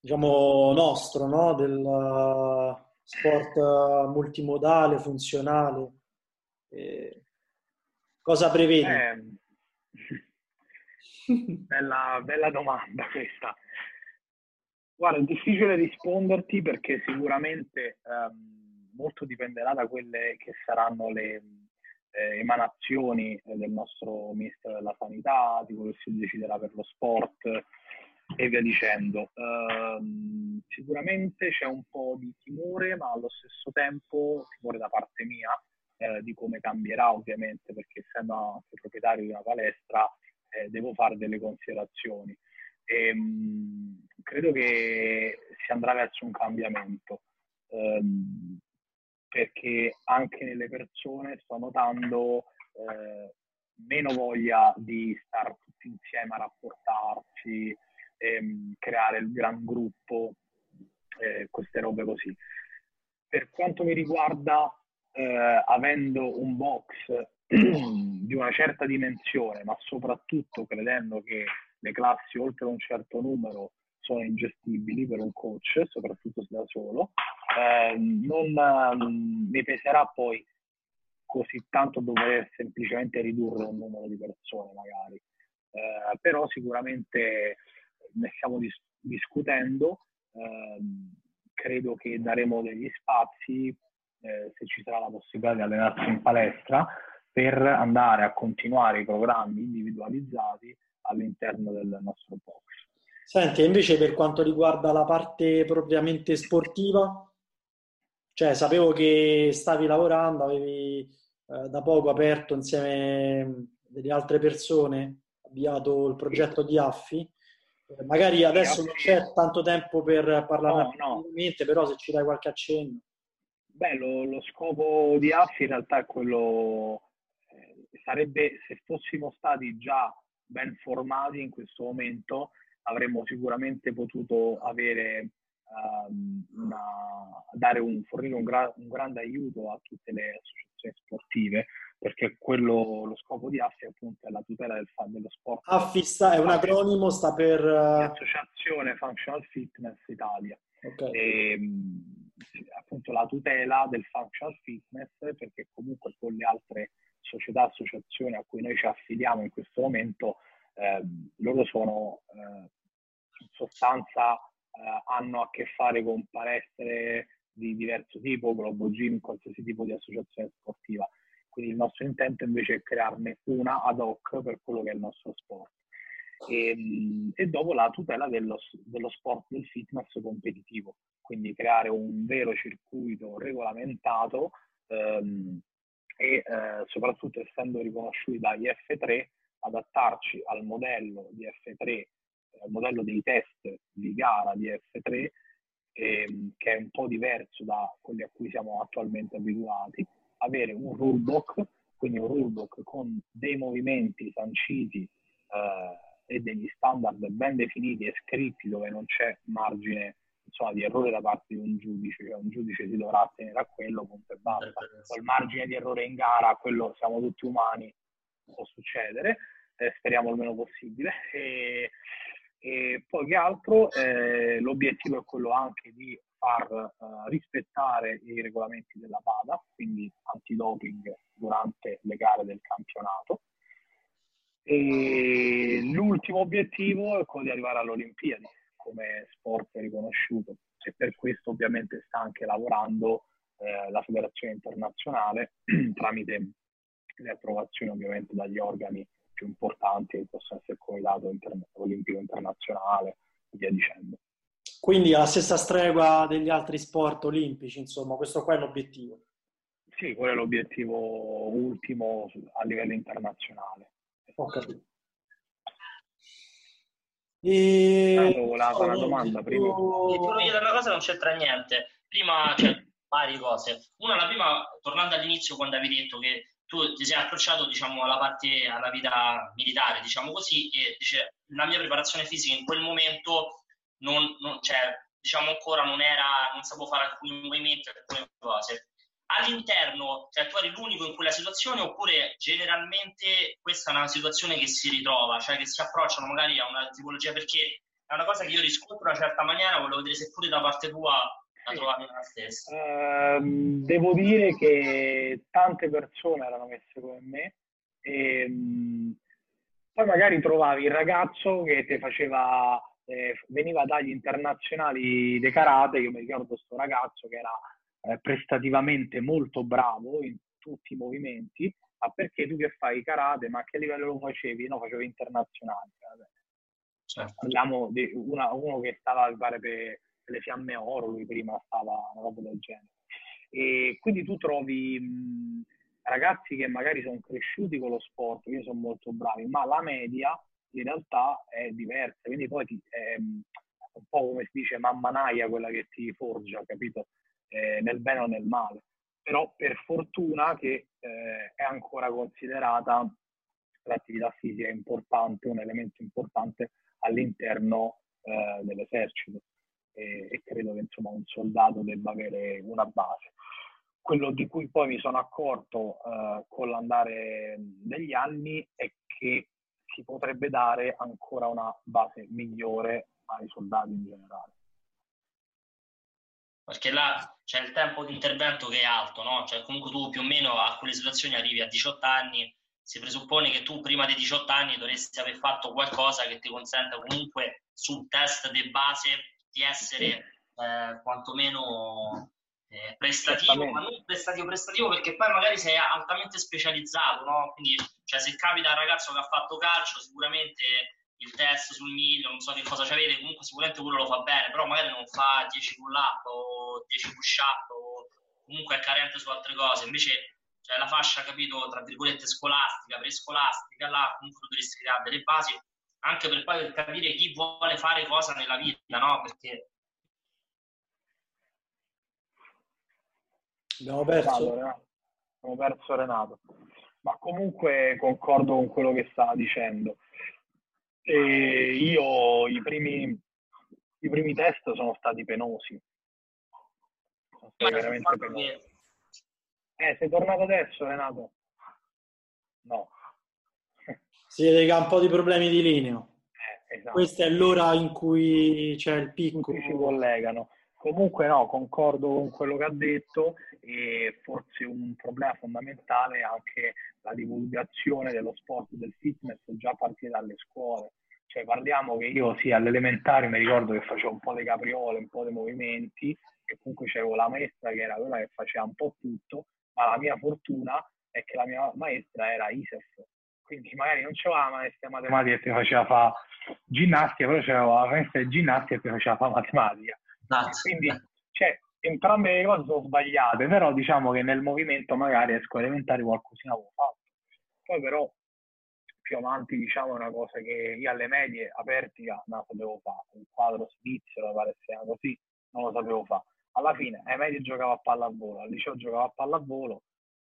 diciamo, nostro, no? del uh, sport uh, multimodale, funzionale? E cosa prevedi? Eh, bella, bella domanda questa. Guarda, è difficile risponderti perché sicuramente ehm, molto dipenderà da quelle che saranno le eh, emanazioni del nostro Ministro della Sanità, di quello che si deciderà per lo sport e via dicendo. Um, sicuramente c'è un po' di timore, ma allo stesso tempo timore da parte mia eh, di come cambierà ovviamente, perché essendo anche proprietario di una palestra eh, devo fare delle considerazioni. E, ehm, credo che si andrà verso un cambiamento. Um, perché anche nelle persone sto notando eh, meno voglia di stare tutti insieme a rapportarsi, ehm, creare il gran gruppo, eh, queste robe così. per quanto mi riguarda, eh, avendo un box di una certa dimensione, ma soprattutto credendo che le classi oltre un certo numero sono ingestibili per un coach, soprattutto se da solo, eh, non um, mi peserà poi così tanto dover semplicemente ridurre un numero di persone magari. Eh, però sicuramente ne stiamo dis- discutendo, eh, credo che daremo degli spazi, eh, se ci sarà la possibilità di allenarsi in palestra, per andare a continuare i programmi individualizzati all'interno del nostro box. Senti, invece per quanto riguarda la parte propriamente sportiva, cioè sapevo che stavi lavorando, avevi eh, da poco aperto insieme a delle altre persone, avviato il progetto di Affi. Eh, magari adesso non c'è tanto tempo per parlare no, no. però se ci dai qualche accenno. Beh, lo, lo scopo di Affi in realtà è quello, eh, sarebbe se fossimo stati già ben formati in questo momento, avremmo sicuramente potuto avere um, una, dare un, fornire un, gra- un, grande aiuto a tutte le associazioni sportive perché quello, lo scopo di AFI appunto è la tutela del, dello sport. AFI sta, è un acronimo, sta per... Uh... Associazione Functional Fitness Italia. Okay. E, ehm, appunto la tutela del functional fitness perché comunque con le altre società, associazioni a cui noi ci affidiamo in questo momento, eh, loro sono eh, in sostanza eh, hanno a che fare con palestre di diverso tipo, Globo Gym, qualsiasi tipo di associazione sportiva. Quindi il nostro intento invece è crearne una ad hoc per quello che è il nostro sport. E, ehm, e dopo la tutela dello, dello sport del fitness competitivo, quindi creare un vero circuito regolamentato ehm, e eh, soprattutto essendo riconosciuti dagli F3 adattarci al modello di F3 al modello dei test di gara di F3, ehm, che è un po' diverso da quelli a cui siamo attualmente abituati, avere un rulebook, quindi un rulebook con dei movimenti sanciti eh, e degli standard ben definiti e scritti dove non c'è margine insomma, di errore da parte di un giudice, cioè un giudice si dovrà attenere a quello, punto e basta. Col margine di errore in gara, quello siamo tutti umani, può succedere, eh, speriamo il meno possibile. E, e poi che altro eh, l'obiettivo è quello anche di far uh, rispettare i regolamenti della PADA, quindi antidoping durante le gare del campionato. E l'ultimo obiettivo è quello di arrivare alle Olimpiadi come sport riconosciuto e per questo ovviamente sta anche lavorando eh, la federazione internazionale tramite le approvazioni ovviamente dagli organi più importanti che possono essere il Comitato Inter- Olimpico Internazionale e via dicendo. Quindi alla stessa stregua degli altri sport olimpici, insomma, questo qua è l'obiettivo. Sì, quello è l'obiettivo ultimo a livello internazionale. Ho capito. E... Avevo oh, una domanda prima. Ti volevo chiedere una cosa, non c'entra niente. Prima, cioè, varie cose. Una, la prima, tornando all'inizio, quando avevi detto che tu ti sei approcciato diciamo, alla parte, alla vita militare, diciamo così, e dice, la mia preparazione fisica in quel momento non, non cioè, diciamo ancora non era, non sapevo fare alcuni movimenti, alcune cose. All'interno, cioè tu eri l'unico in quella situazione oppure generalmente questa è una situazione che si ritrova, cioè che si approcciano magari a una tipologia, perché è una cosa che io riscontro in una certa maniera, volevo vedere se pure da parte tua la trovavi nella stessa? Uh, devo dire che tante persone erano messe come me e um, poi magari trovavi il ragazzo che ti faceva, eh, veniva dagli internazionali di karate, io mi ricordo questo ragazzo che era eh, prestativamente molto bravo in tutti i movimenti, ma perché tu che fai karate, ma a che livello lo facevi? No, facevo internazionali. Certo. Parliamo di una, uno che stava, mi pare, per le fiamme oro, lui prima stava una roba del genere. E quindi tu trovi mh, ragazzi che magari sono cresciuti con lo sport, quindi sono molto bravi, ma la media in realtà è diversa, quindi poi ti, è un po' come si dice mamma naia quella che ti forgia, capito? Eh, nel bene o nel male. Però per fortuna che eh, è ancora considerata l'attività fisica importante, un elemento importante all'interno eh, dell'esercito e, e credo che insomma un soldato debba avere una base. Quello di cui poi mi sono accorto eh, con l'andare degli anni è che si potrebbe dare ancora una base migliore ai soldati in generale. Perché là c'è il tempo di intervento che è alto, no? Cioè comunque tu più o meno a quelle situazioni arrivi a 18 anni, si presuppone che tu prima dei 18 anni dovresti aver fatto qualcosa che ti consenta comunque sul test di base di essere eh, quantomeno eh, prestativo, ma non prestativo prestativo perché poi magari sei altamente specializzato, no? Quindi, cioè, se capita un ragazzo che ha fatto calcio, sicuramente il test sul miglio, non so che cosa c'avete, comunque sicuramente quello lo fa bene, però magari non fa 10 pull up o 10 push up o comunque è carente su altre cose. Invece cioè, la fascia, capito, tra virgolette scolastica, prescolastica, là comunque tu dovresti creare delle basi anche per poi capire chi vuole fare cosa nella vita, no? Perché Abbiamo perso. Renato, abbiamo perso Renato. Ma comunque concordo con quello che stava dicendo. E io i primi, i primi test sono stati penosi. Sono stati veramente penosi. Eh, sei tornato adesso, Renato? No. Che ha un po' di problemi di linea. Eh, esatto. Questa è l'ora in cui c'è il picco. In cui ci collegano. Comunque no, concordo con quello che ha detto e forse un problema fondamentale è anche la divulgazione dello sport, del fitness già a partire dalle scuole. Cioè parliamo che io sì, all'elementare mi ricordo che facevo un po' di capriole, un po' di movimenti e comunque c'avevo la maestra che era quella che faceva un po' tutto, ma la mia fortuna è che la mia maestra era ISEF, quindi magari non c'era la maestra matematica che ti faceva fare ginnastica, però c'era la maestra di ginnastica che ti faceva fare matematica Grazie. Quindi cioè, entrambe le cose sono sbagliate, però diciamo che nel movimento magari a scuola elementare qualcosina avevo fatto. Poi però più avanti diciamo una cosa che io alle medie a Pertica non la sapevo fare, un quadro svizzero pare sia così, non lo sapevo fare. Alla fine ai medie giocavo a pallavolo, al liceo giocavo a pallavolo,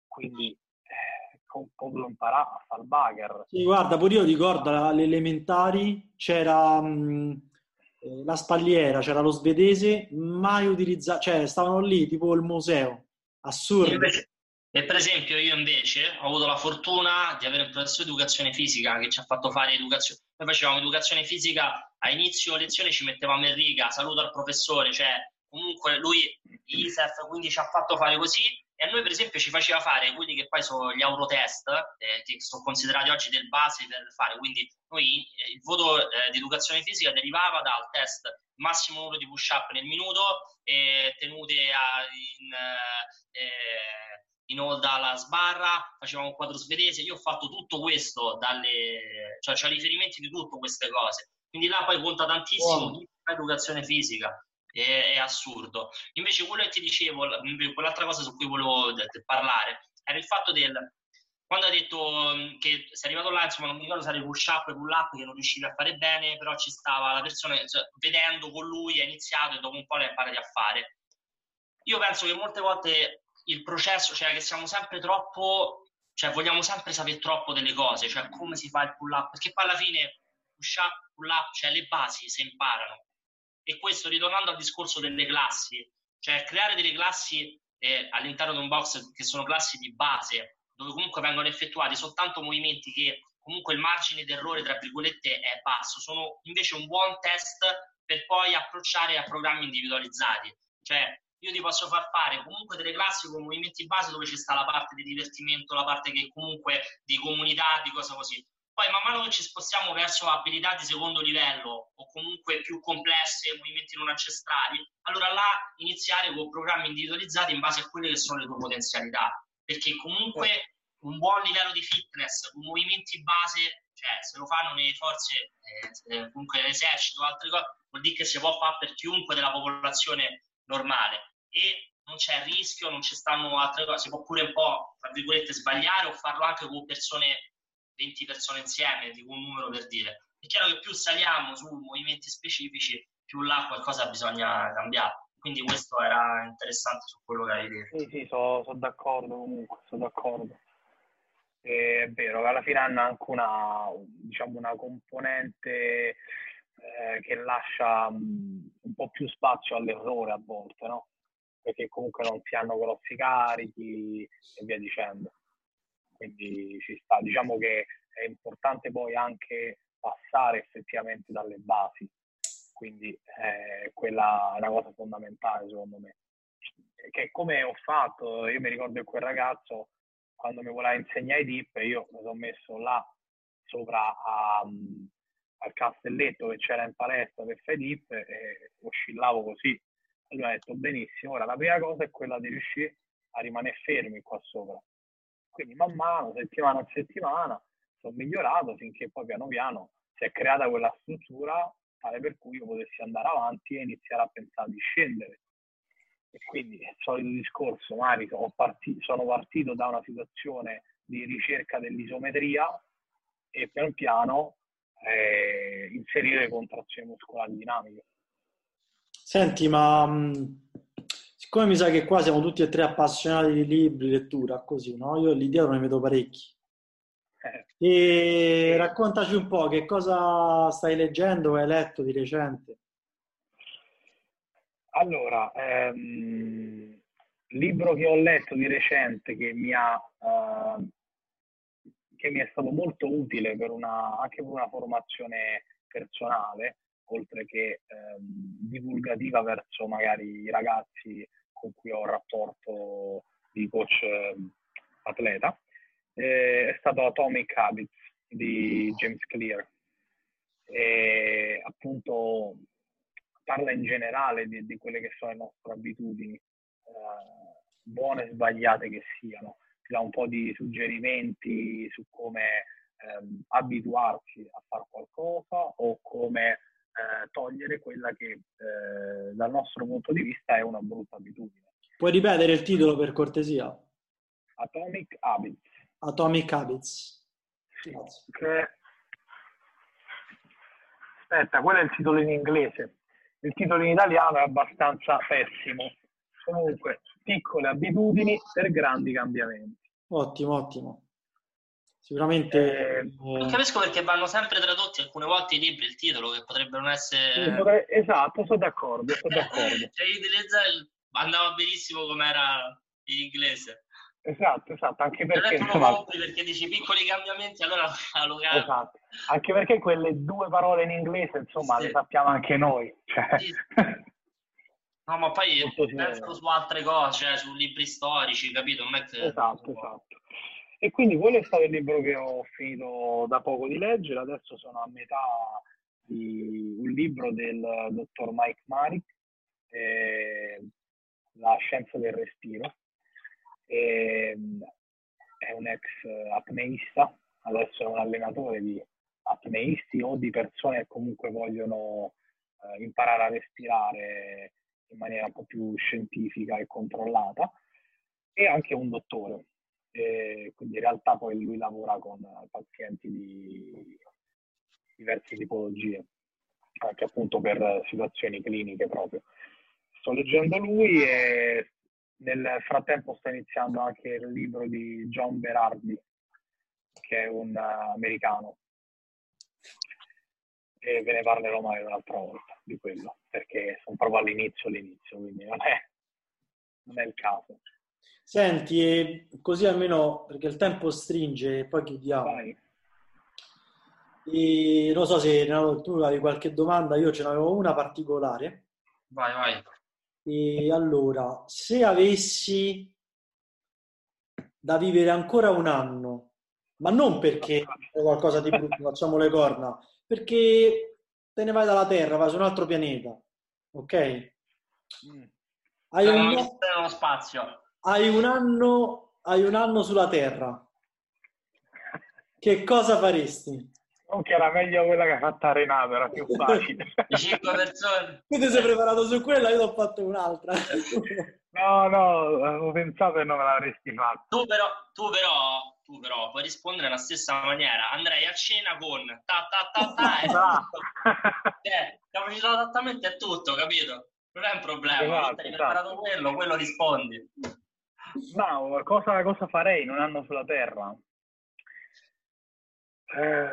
quindi ho potuto imparare a fare il bugger. Sì, guarda, pure io ricordo alle elementari c'era... Mh eh, la spalliera, c'era lo svedese, mai utilizzato, cioè stavano lì tipo il museo, assurdo. E per esempio io invece ho avuto la fortuna di avere un professore di educazione fisica che ci ha fatto fare educazione, noi facevamo educazione fisica, a inizio lezione ci mettevamo in riga, saluto al professore, cioè comunque lui, ISEF, quindi ci ha fatto fare così e a noi, per esempio, ci faceva fare quelli che poi sono gli Eurotest, eh, che sono considerati oggi del base per fare. Quindi, noi eh, il voto eh, di educazione fisica derivava dal test massimo numero di push-up nel minuto, e tenute a, in, eh, in hold alla sbarra, facevamo un quadro svedese. Io ho fatto tutto questo, dalle, cioè c'ho riferimenti di tutte queste cose. Quindi là poi conta tantissimo wow. l'educazione fisica è, è assurdo. Invece quello che ti dicevo, quell'altra cosa su cui volevo parlare, era il fatto del quando ha detto che sei arrivato là, insomma, non mi ricordo se era push up e pull up che non riuscivi a fare bene, però ci stava la persona, cioè, vedendo con lui, ha iniziato e dopo un po' le imparati a fare. Io penso che molte volte il processo, cioè che siamo sempre troppo, cioè vogliamo sempre sapere troppo delle cose, cioè come si fa il pull up, perché poi alla fine push up, pull up, cioè le basi si imparano. E questo ritornando al discorso delle classi, cioè creare delle classi eh, all'interno di un box che sono classi di base, dove comunque vengono effettuati soltanto movimenti che comunque il margine d'errore, tra virgolette, è basso, sono invece un buon test per poi approcciare a programmi individualizzati. Cioè, io ti posso far fare comunque delle classi con movimenti base dove c'è sta la parte di divertimento, la parte che comunque di comunità, di cosa così. Poi man mano che ci spostiamo verso abilità di secondo livello o comunque più complesse, movimenti non ancestrali, allora là iniziare con programmi individualizzati in base a quelle che sono le tue potenzialità. Perché comunque un buon livello di fitness, con movimenti base, cioè se lo fanno nelle forze, eh, comunque nell'esercito o altre cose, vuol dire che si può fare per chiunque della popolazione normale. E non c'è rischio, non ci stanno altre cose, si può pure un po', tra virgolette, sbagliare o farlo anche con persone 20 persone insieme, dico un numero per dire. È chiaro che più saliamo su movimenti specifici, più là qualcosa bisogna cambiare. Quindi questo era interessante su quello che hai detto. Sì, sì, sono so d'accordo comunque, sono d'accordo. È vero, alla fine hanno anche una, diciamo, una componente eh, che lascia mh, un po' più spazio all'errore a volte, no? Perché comunque non si hanno grossi carichi e via dicendo. Quindi ci sta. Diciamo che è importante poi anche passare effettivamente dalle basi. Quindi eh, quella è una cosa fondamentale secondo me. Che come ho fatto, io mi ricordo che quel ragazzo quando mi voleva insegnare i dip, io mi sono messo là sopra a, al castelletto che c'era in palestra per fare dip e oscillavo così. Allora ho detto benissimo, ora la prima cosa è quella di riuscire a rimanere fermi qua sopra. Quindi man mano, settimana a settimana, sono migliorato finché poi piano piano si è creata quella struttura tale per cui io potessi andare avanti e iniziare a pensare di scendere. E quindi il solito discorso, magari sono partito, sono partito da una situazione di ricerca dell'isometria e pian piano eh, inserire contrazioni muscolari dinamiche. Senti, ma siccome mi sa che qua siamo tutti e tre appassionati di libri, lettura, così, no? Io lì dietro ne vedo parecchi. Eh. E raccontaci un po' che cosa stai leggendo o hai letto di recente. Allora, ehm, libro che ho letto di recente che mi ha uh, che mi è stato molto utile per una, anche per una formazione personale, oltre che ehm, divulgativa verso magari i ragazzi con cui ho un rapporto di coach eh, atleta, eh, è stato Atomic Habits di James Clear. E appunto parla in generale di, di quelle che sono le nostre abitudini, eh, buone e sbagliate che siano ti dà un po' di suggerimenti su come ehm, abituarsi a fare qualcosa o come eh, togliere quella che eh, dal nostro punto di vista è una brutta abitudine. Puoi ripetere il titolo per cortesia? Atomic Habits. Atomic Habits. Sì, che... Aspetta, quello è il titolo in inglese. Il titolo in italiano è abbastanza pessimo. Comunque, piccole abitudini per grandi cambiamenti. Ottimo, ottimo. Sicuramente... Eh, non capisco perché vanno sempre tradotti alcune volte i libri, il titolo, che potrebbero non essere... Esatto, sono d'accordo, sono d'accordo. cioè, andava benissimo come era in inglese. Esatto, esatto, anche perché... Insomma... compri perché dici piccoli cambiamenti, allora lo cambio. Esatto, anche perché quelle due parole in inglese, insomma, sì. le sappiamo anche noi. Cioè... Sì. No, ma poi penso su altre cose, cioè su libri storici, capito? Non è che... Esatto, esatto. E quindi quello è stato il libro che ho finito da poco di leggere, adesso sono a metà di un libro del dottor Mike Marik, eh, La scienza del respiro. Eh, è un ex apneista, adesso è un allenatore di apneisti o di persone che comunque vogliono eh, imparare a respirare in maniera un po' più scientifica e controllata, e anche un dottore. Quindi in realtà poi lui lavora con pazienti di diverse tipologie, anche appunto per situazioni cliniche proprio. Sto leggendo lui e nel frattempo sto iniziando anche il libro di John Berardi, che è un uh, americano, e ve ne parlerò mai un'altra volta di quello, perché sono proprio all'inizio, all'inizio, quindi non è, non è il caso. Senti, così almeno perché il tempo stringe e poi chiudiamo. Vai. E non so se tu hai qualche domanda, io ce n'avevo una particolare. Vai, vai. E allora, se avessi da vivere ancora un anno, ma non perché è qualcosa di brutto, facciamo le corna, perché te ne vai dalla Terra, vai su un altro pianeta, ok? Mm. Hai, un, no... spazio. Hai un anno, hai un anno sulla Terra. Che cosa faresti? Non che era meglio quella che ha fatto Renato, era più facile. Cinque persone. Tu ti sei preparato su quella, io ho fatto un'altra. no, no, avevo pensato e non me l'avresti fatto. Tu però, tu però tu però puoi rispondere nella stessa maniera. Andrei a cena con ta ta ta ta e cioè, capacità adattamento è tutto, capito? Non è un problema. Esatto, hai preparato esatto. quello, quello rispondi. No, cosa, cosa farei in un anno sulla Terra? Eh,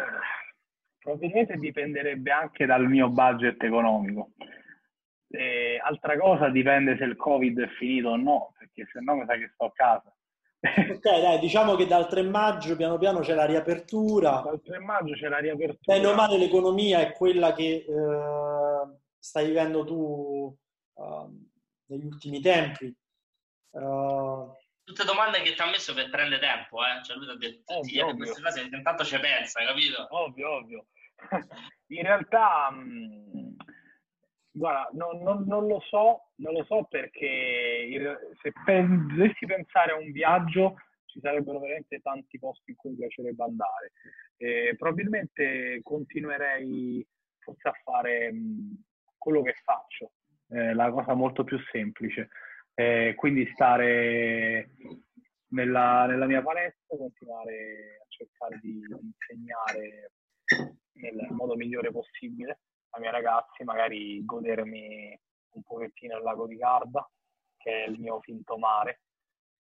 probabilmente dipenderebbe anche dal mio budget economico. E altra cosa dipende se il Covid è finito o no, perché se no mi sa che sto a casa. ok, dai, diciamo che dal 3 maggio piano piano c'è la riapertura. Dal 3 maggio c'è la riapertura. Bene o male l'economia è quella che eh, stai vivendo tu uh, negli ultimi tempi. Uh, Tutte domande che ti ha messo per prendere tempo, eh? Cioè lui ti ha detto, ovvio, ovvio. queste cose intanto ci pensa, capito? Ovvio, ovvio. In realtà, mh, mm, guarda, non, non, non, lo so, non lo so perché se pen- dovessi pensare a un viaggio ci sarebbero veramente tanti posti in cui mi piacerebbe andare. E probabilmente continuerei forse a fare mh, quello che faccio, eh, la cosa molto più semplice. Eh, quindi stare nella, nella, mia palestra, continuare a cercare di insegnare nel modo migliore possibile ai miei ragazzi, magari godermi un pochettino il lago di Garda, che è il mio finto mare,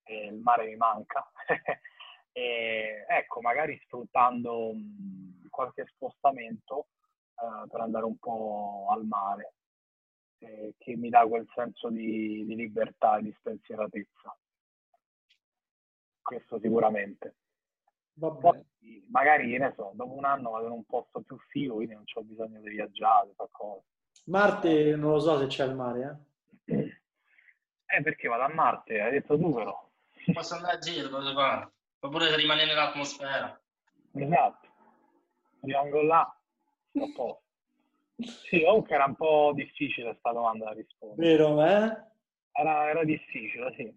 e il mare mi manca. e ecco, magari sfruttando qualche spostamento eh, per andare un po' al mare, eh, che mi dà quel senso di, di libertà e di spensieratezza. Questo sicuramente. Poi, magari, ne so, dopo un anno vado in un posto più figo, quindi non ho bisogno di viaggiare, qualcosa. Marte non lo so se c'è il mare, eh? Eh, perché vado a Marte? Hai detto tu però. Posso andare a giro, dove fa? Oppure rimanere nell'atmosfera. Esatto. Rimango là, a posto. Sì, comunque era un po' difficile questa domanda da rispondere. Vero, eh? Era, era difficile, sì.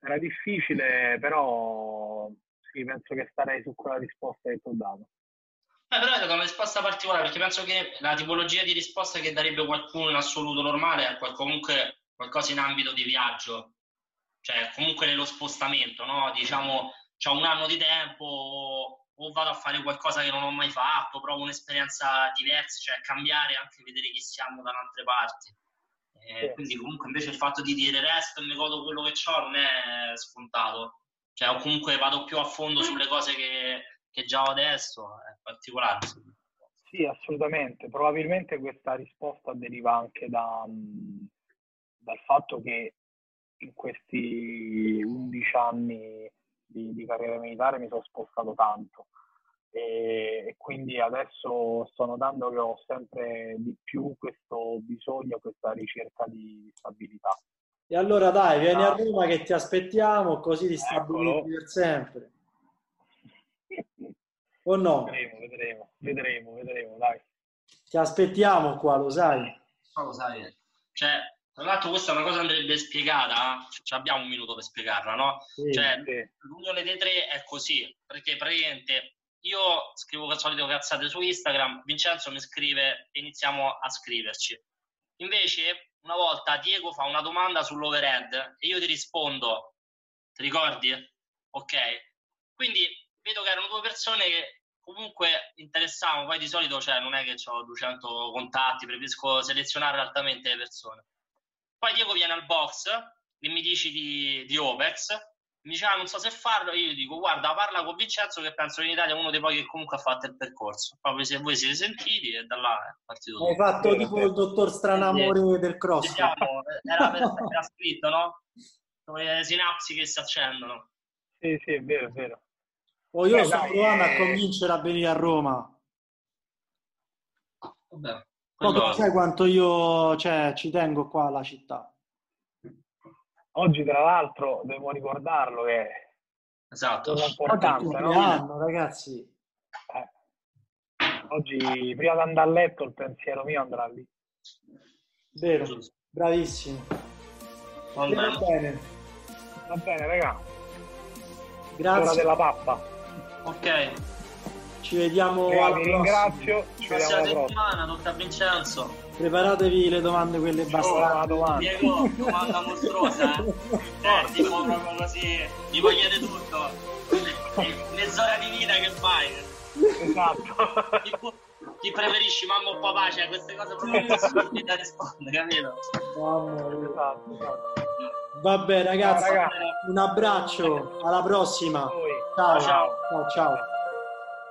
Era difficile, però sì, penso che starei su quella risposta che ti ho dato. Eh, però hai dato una risposta particolare perché penso che la tipologia di risposta che darebbe qualcuno in assoluto normale è comunque qualcosa in ambito di viaggio, cioè comunque nello spostamento, no? Diciamo, ho un anno di tempo o vado a fare qualcosa che non ho mai fatto, provo un'esperienza diversa, cioè cambiare anche vedere chi siamo da altre parti. Eh, sì. Quindi comunque invece il fatto di dire resto e mi godo quello che ho non è scontato cioè, o comunque vado più a fondo sulle cose che, che già ho adesso, è particolare. Sì, assolutamente. Probabilmente questa risposta deriva anche da, dal fatto che in questi 11 anni di, di carriera militare mi sono spostato tanto e, e, quindi adesso sto notando che ho sempre di più questo bisogno, questa ricerca di stabilità. E allora dai, vieni a Roma che ti aspettiamo, così ti stabilizzi per sempre. O no? Vedremo, vedremo, vedremo, vedremo, dai. Ti aspettiamo qua, lo sai. Lo sai. Cioè, tra l'altro questa è una cosa che andrebbe spiegata, cioè, abbiamo un minuto per spiegarla, no? Sì, cioè, sì. l'unione dei tre è così, perché praticamente io scrivo al solito cazzate su Instagram, Vincenzo mi scrive e iniziamo a scriverci. Invece una volta Diego fa una domanda sull'overhead e io ti rispondo, ti ricordi? Ok. Quindi vedo che erano due persone che comunque interessavano, poi di solito cioè, non è che ho 200 contatti, preferisco selezionare altamente le persone. Poi Diego viene al box e mi dici di, di Opex mi dice ah, non so se farlo, io gli dico guarda parla con Vincenzo che penso che in Italia è uno dei pochi che comunque ha fatto il percorso, proprio se voi siete sentiti e da là è partito Hai tutto. fatto tipo il dottor Stranamore del cross. Diciamo, era, era scritto, no? Come le sinapsi che si accendono. Sì, sì, è vero, è vero. Oh, io eh, sto provando a convincere a venire a Roma. Vabbè. Quello... sai quanto io cioè, ci tengo qua alla città. Oggi, tra l'altro, devo ricordarlo che esatto. è importante, no? Anno, ragazzi. Eh. Oggi, prima di andare a letto, il pensiero mio andrà lì. Vero, bravissimo. Va bene. Va bene, raga. Grazie. Ora della pappa. Ok. Ci vediamo. Raga, vi ringrazio. Ci vediamo alla settimana, dottor Vincenzo. Preparatevi le domande quelle. Oh, Diego, domanda mostruosa. eh, eh tipo proprio così, gli vogliete tutto. Mezz'ora di vita che fai? Esatto. Chi, chi preferisci mamma o papà? Cioè queste cose proprio impossibili da rispondere, capito? Mamma, esatto, esatto. Vabbè ragazzi, no, un abbraccio, alla prossima. Ciao, ciao. ciao, ciao.